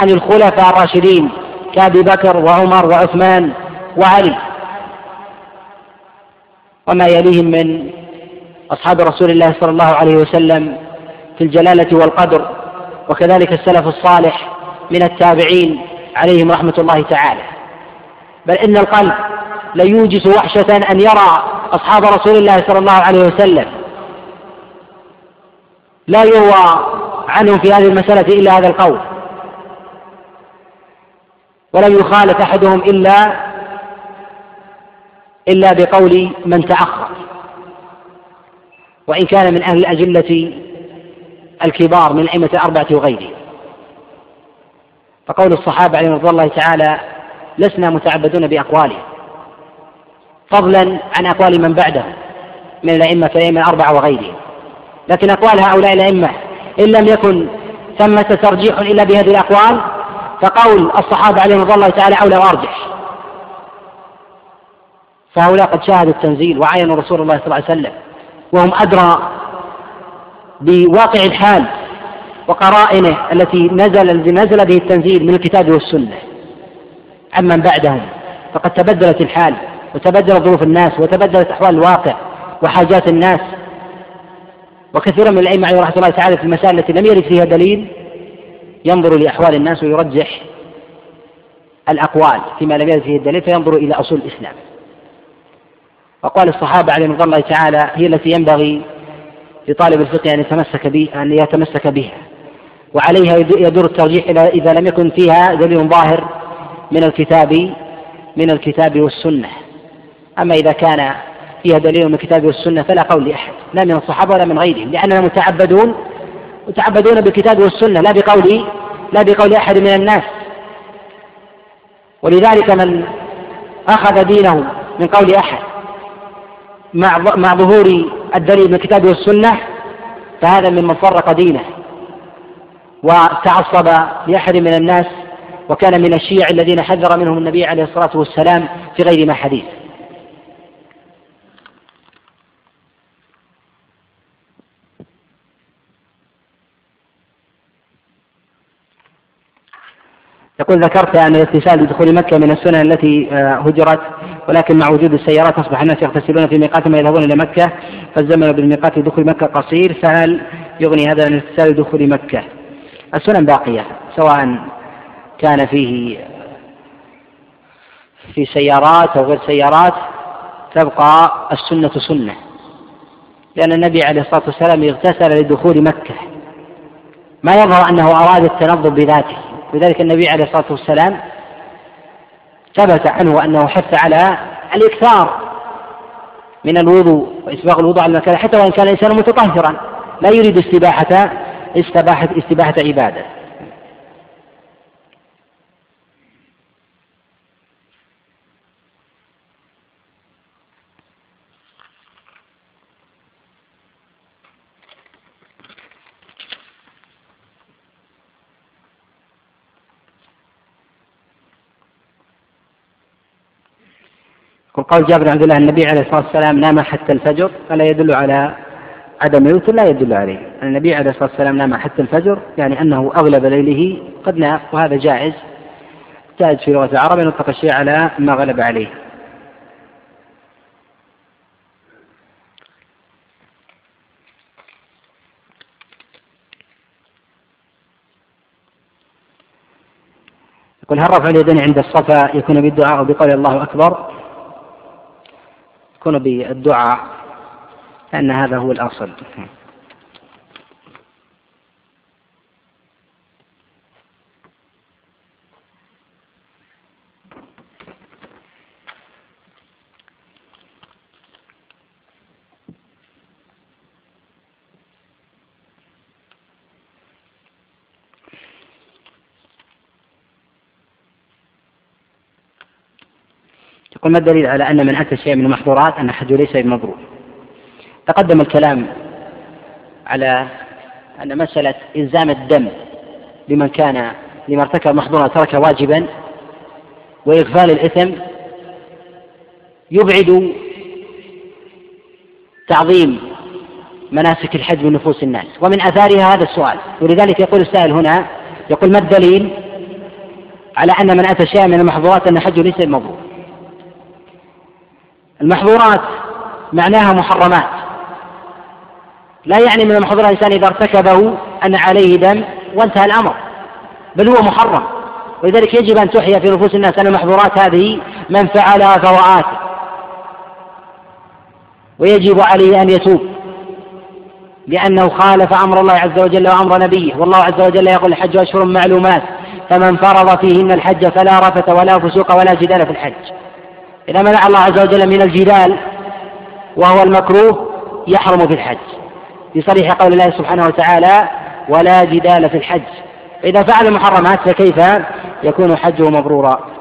عن الخلفاء الراشدين كأبي بكر وعمر وعثمان وعلي. وما يليهم من أصحاب رسول الله صلى الله عليه وسلم في الجلالة والقدر وكذلك السلف الصالح من التابعين عليهم رحمة الله تعالى. بل إن القلب ليوجس وحشة أن يرى أصحاب رسول الله صلى الله عليه وسلم. لا يروى عنهم في هذه المسألة إلا هذا القول. ولم يخالف أحدهم إلا إلا بقول من تأخر. وإن كان من أهل الأجلة الكبار من الأئمة الأربعة وغيرهم فقول الصحابة عليهم رضي الله تعالى لسنا متعبدون بأقوالهم. فضلا عن أقوال من بعدهم من الأئمة الأئمة الأربعة وغيرهم. لكن أقوال هؤلاء الأئمة إن لم يكن ثمة ترجيح إلا بهذه الأقوال فقول الصحابة عليهم رضي الله تعالى أولى وأرجح. فهؤلاء قد شاهدوا التنزيل وعاينوا رسول الله صلى الله عليه وسلم وهم أدرى بواقع الحال وقرائنه التي نزل الذي نزل به التنزيل من الكتاب والسنة. عمن بعدهم فقد تبدلت الحال وتبدلت ظروف الناس وتبدلت أحوال الواقع وحاجات الناس. وكثيرا من الأئمة عليه رحمة الله تعالى في المسائل التي لم يرد فيها دليل ينظر لأحوال الناس ويرجح الأقوال فيما لم يرد فيه الدليل فينظر إلى أصول الإسلام. أقوال الصحابة عليهم رضي الله تعالى هي التي ينبغي لطالب الفقه أن يتمسك بها أن يتمسك بها. وعليها يدور الترجيح إذا لم يكن فيها دليل ظاهر من الكتاب من الكتاب والسنة. أما إذا كان فيها دليل من الكتاب والسنة فلا قول لأحد لا من الصحابة ولا من غيرهم لأننا متعبدون متعبدون بالكتاب والسنة لا بقول لا بقول أحد من الناس. ولذلك من أخذ دينه من قول أحد مع مع ظهور الدليل من الكتاب والسنة فهذا ممن فرق دينه. وتعصب لأحد من الناس وكان من الشيع الذين حذر منهم النبي عليه الصلاة والسلام في غير ما حديث. يقول ذكرت أن الاغتسال بدخول مكة من السنن التي آه، هجرت. ولكن مع وجود السيارات أصبح الناس يغتسلون في ميقات ما يذهبون إلى مكة فالزمن بالميقات دخول مكة قصير فهل يغني هذا عن الاغتسال بدخول مكة؟ السنن باقية سواء كان فيه في سيارات أو غير سيارات تبقى السنة سنة. لأن النبي عليه الصلاة والسلام اغتسل لدخول مكة. ما يظهر أنه أراد التنظف بذاته. لذلك النبي عليه الصلاة والسلام ثبت عنه أنه حث على الإكثار من الوضوء وإسباغ الوضوء على المكان حتى وإن كان الإنسان متطهرا لا يريد استباحة استباحة استباحة عبادة. وقول جابر عبد الله النبي عليه الصلاة والسلام نام حتى الفجر فلا يدل على عدم الوتر لا يدل عليه. النبي عليه الصلاة والسلام نام حتى الفجر يعني أنه أغلب ليله قد نام وهذا جائز. جائز في لغة العرب أن يطلق الشيء على ما غلب عليه. يقول هل رفع اليدين عند الصفا يكون بالدعاء وبقول الله أكبر؟ يكون بالدعاء لأن هذا هو الأصل. يقول ما الدليل على أن من أتى شيئا من المحظورات أن حجه ليس بمبرور تقدم الكلام على أن مسألة إلزام الدم لمن كان لما ارتكب محظورا ترك واجبا وإغفال الإثم يبعد تعظيم مناسك الحج من نفوس الناس. ومن آثارها هذا السؤال. ولذلك يقول السائل هنا يقول ما الدليل على أن من أتى شيئا من المحظورات أن حجه ليس بمبرور المحظورات معناها محرمات. لا يعني من المحظورات الإنسان إذا ارتكبه أن عليه دم وانتهى الأمر بل هو محرم. ولذلك يجب أن تحيا في نفوس الناس أن المحظورات هذه من فعلها فهو آثم ويجب عليه أن يتوب لأنه خالف أمر الله عز وجل وأمر نبيه. والله عز وجل يقول الحج أشهر معلومات فمن فرض فيهن الحج فلا رفث ولا فسوق ولا جدال في الحج. إذا منع الله عز وجل من الجدال وهو المكروه يحرم في الحج. في صريح قول الله سبحانه وتعالى ولا جدال في الحج. إذا فعل المحرمات فكيف يكون حجه مبرورا؟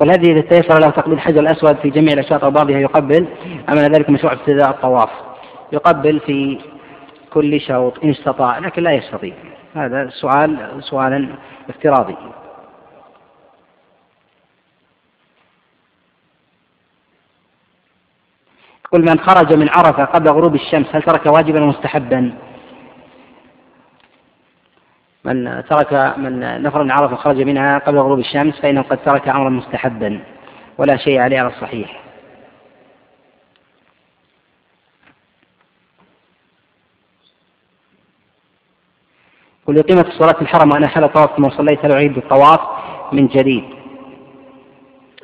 قل هذه إذا تيسر له تقبيل الحجر الأسود في جميع الأشواط أو بعضها يقبل أما ذلك مشروع ابتداء الطواف. يقبل في كل شوط إن استطاع لكن لا يستطيع. هذا سؤال سؤالا افتراضي. قل من خرج من عرفة قبل غروب الشمس هل ترك واجبا مستحبا؟ من ترك من نفر من عرفة خرج منها قبل غروب الشمس فإنه قد ترك أمرا مستحبا ولا شيء عليه على الصحيح. ولقيمة الصلاة الحرم وأنا حل طواف ثم صليت هل أعيد الطواف من جديد.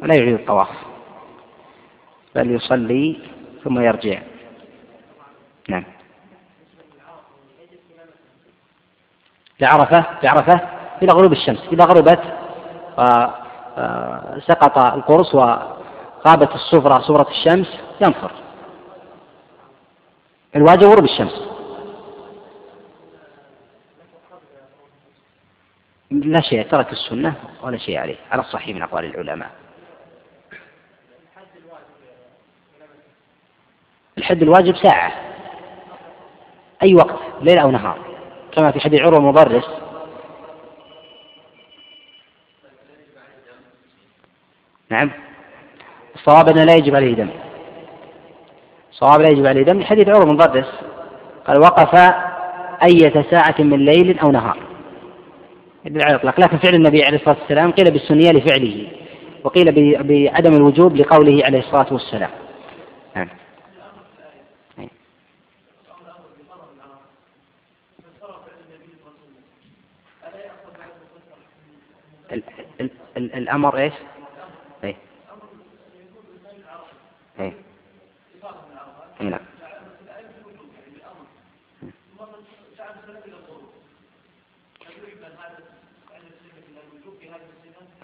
لا يعيد الطواف بل يصلي ثم يرجع. نعم. لعرفة لعرفة إلى غروب الشمس إذا غربت آه، سقط القرص وغابت الصفرة صورة الشمس ينفر. الواجب غروب الشمس. لا شيء ترك السنة ولا شيء عليه على الصحيح من أقوال العلماء. الحد الواجب ساعة أي وقت ليل أو نهار كما في حديث عروة مضرس نعم. الصواب أنه لا يجب عليه دم. الصواب لا يجب عليه دم لحديث عروة مضرس قال وقف أية ساعة من ليل أو نهار. يدل على الإطلاق. لكن فعل النبي عليه الصلاة والسلام قيل بالسنية لفعله وقيل بعدم الوجوب لقوله عليه الصلاة والسلام. نعم. الأمر إيش؟ إيه. إيه. نعم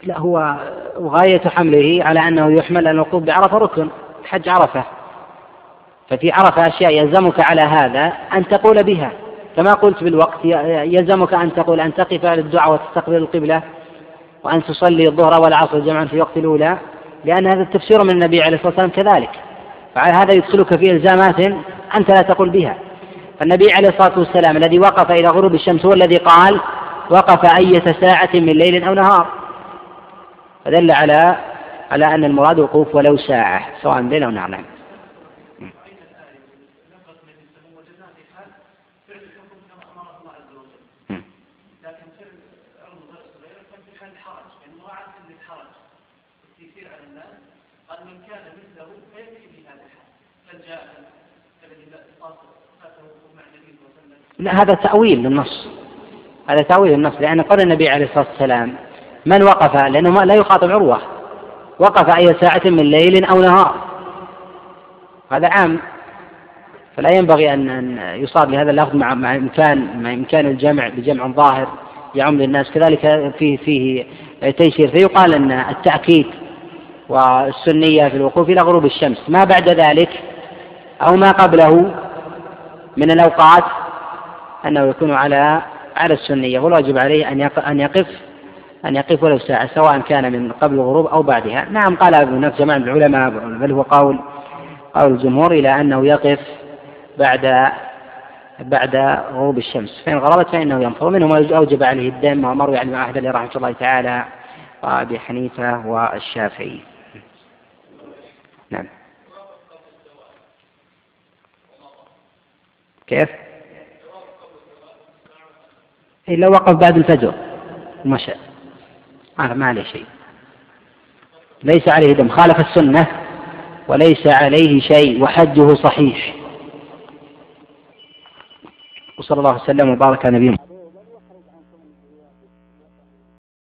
لا هو غاية حمله على أنه يحمل أن الوقوف بعرفة ركن حج عرفة. ففي عرفة أشياء يلزمك على هذا أن تقول بها. كما قلت بالوقت يلزمك أن تقول أن تقف للدعاء وتستقبل القبلة وأن تصلي الظهر والعصر جمعا في وقت الأولى لأن هذا التفسير من النبي عليه الصلاة والسلام كذلك. فعلى هذا يدخلك في إلزامات أنت لا تقول بها. فالنبي عليه الصلاة والسلام الذي وقف إلى غروب الشمس هو الذي قال وقف أية ساعة من ليل أو نهار. فدل على على أن المراد وقوف ولو ساعة سواء ليل أو نهار نعم لا هذا تأويل للنص. هذا تأويل النص لأن قول النبي عليه الصلاة والسلام من وقف؟ لأنه ما لا يخاطب عروة. وقف أي ساعة من ليل أو نهار. هذا عام. فلا ينبغي أن يصاب لهذا اللفظ مع مع إمكان مع إمكان الجمع بجمع ظاهر يعم للناس. كذلك فيه فيه تيسير فيقال أن التأكيد والسنية في الوقوف إلى غروب الشمس. ما بعد ذلك أو ما قبله من الأوقات أنه يكون على على السنية. والواجب عليه أن أن يقف أن يقف ولو ساعة سواء كان من قبل الغروب أو بعدها. نعم قال ابن نفس جماعة العلماء بل هو قول قول الجمهور إلى أنه يقف بعد بعد غروب الشمس. فإن غربت فإنه ينفر. ومنهم أوجب عليه الدم ومروي عن أحمد رحمة الله تعالى وأبي حنيفة والشافعي. نعم. كيف؟ إلا وقف بعد الفجر مشى ما عليه شيء. ليس عليه دم. خالف السنة وليس عليه شيء وحجه صحيح. وصلى الله وسلم وبارك على نبينا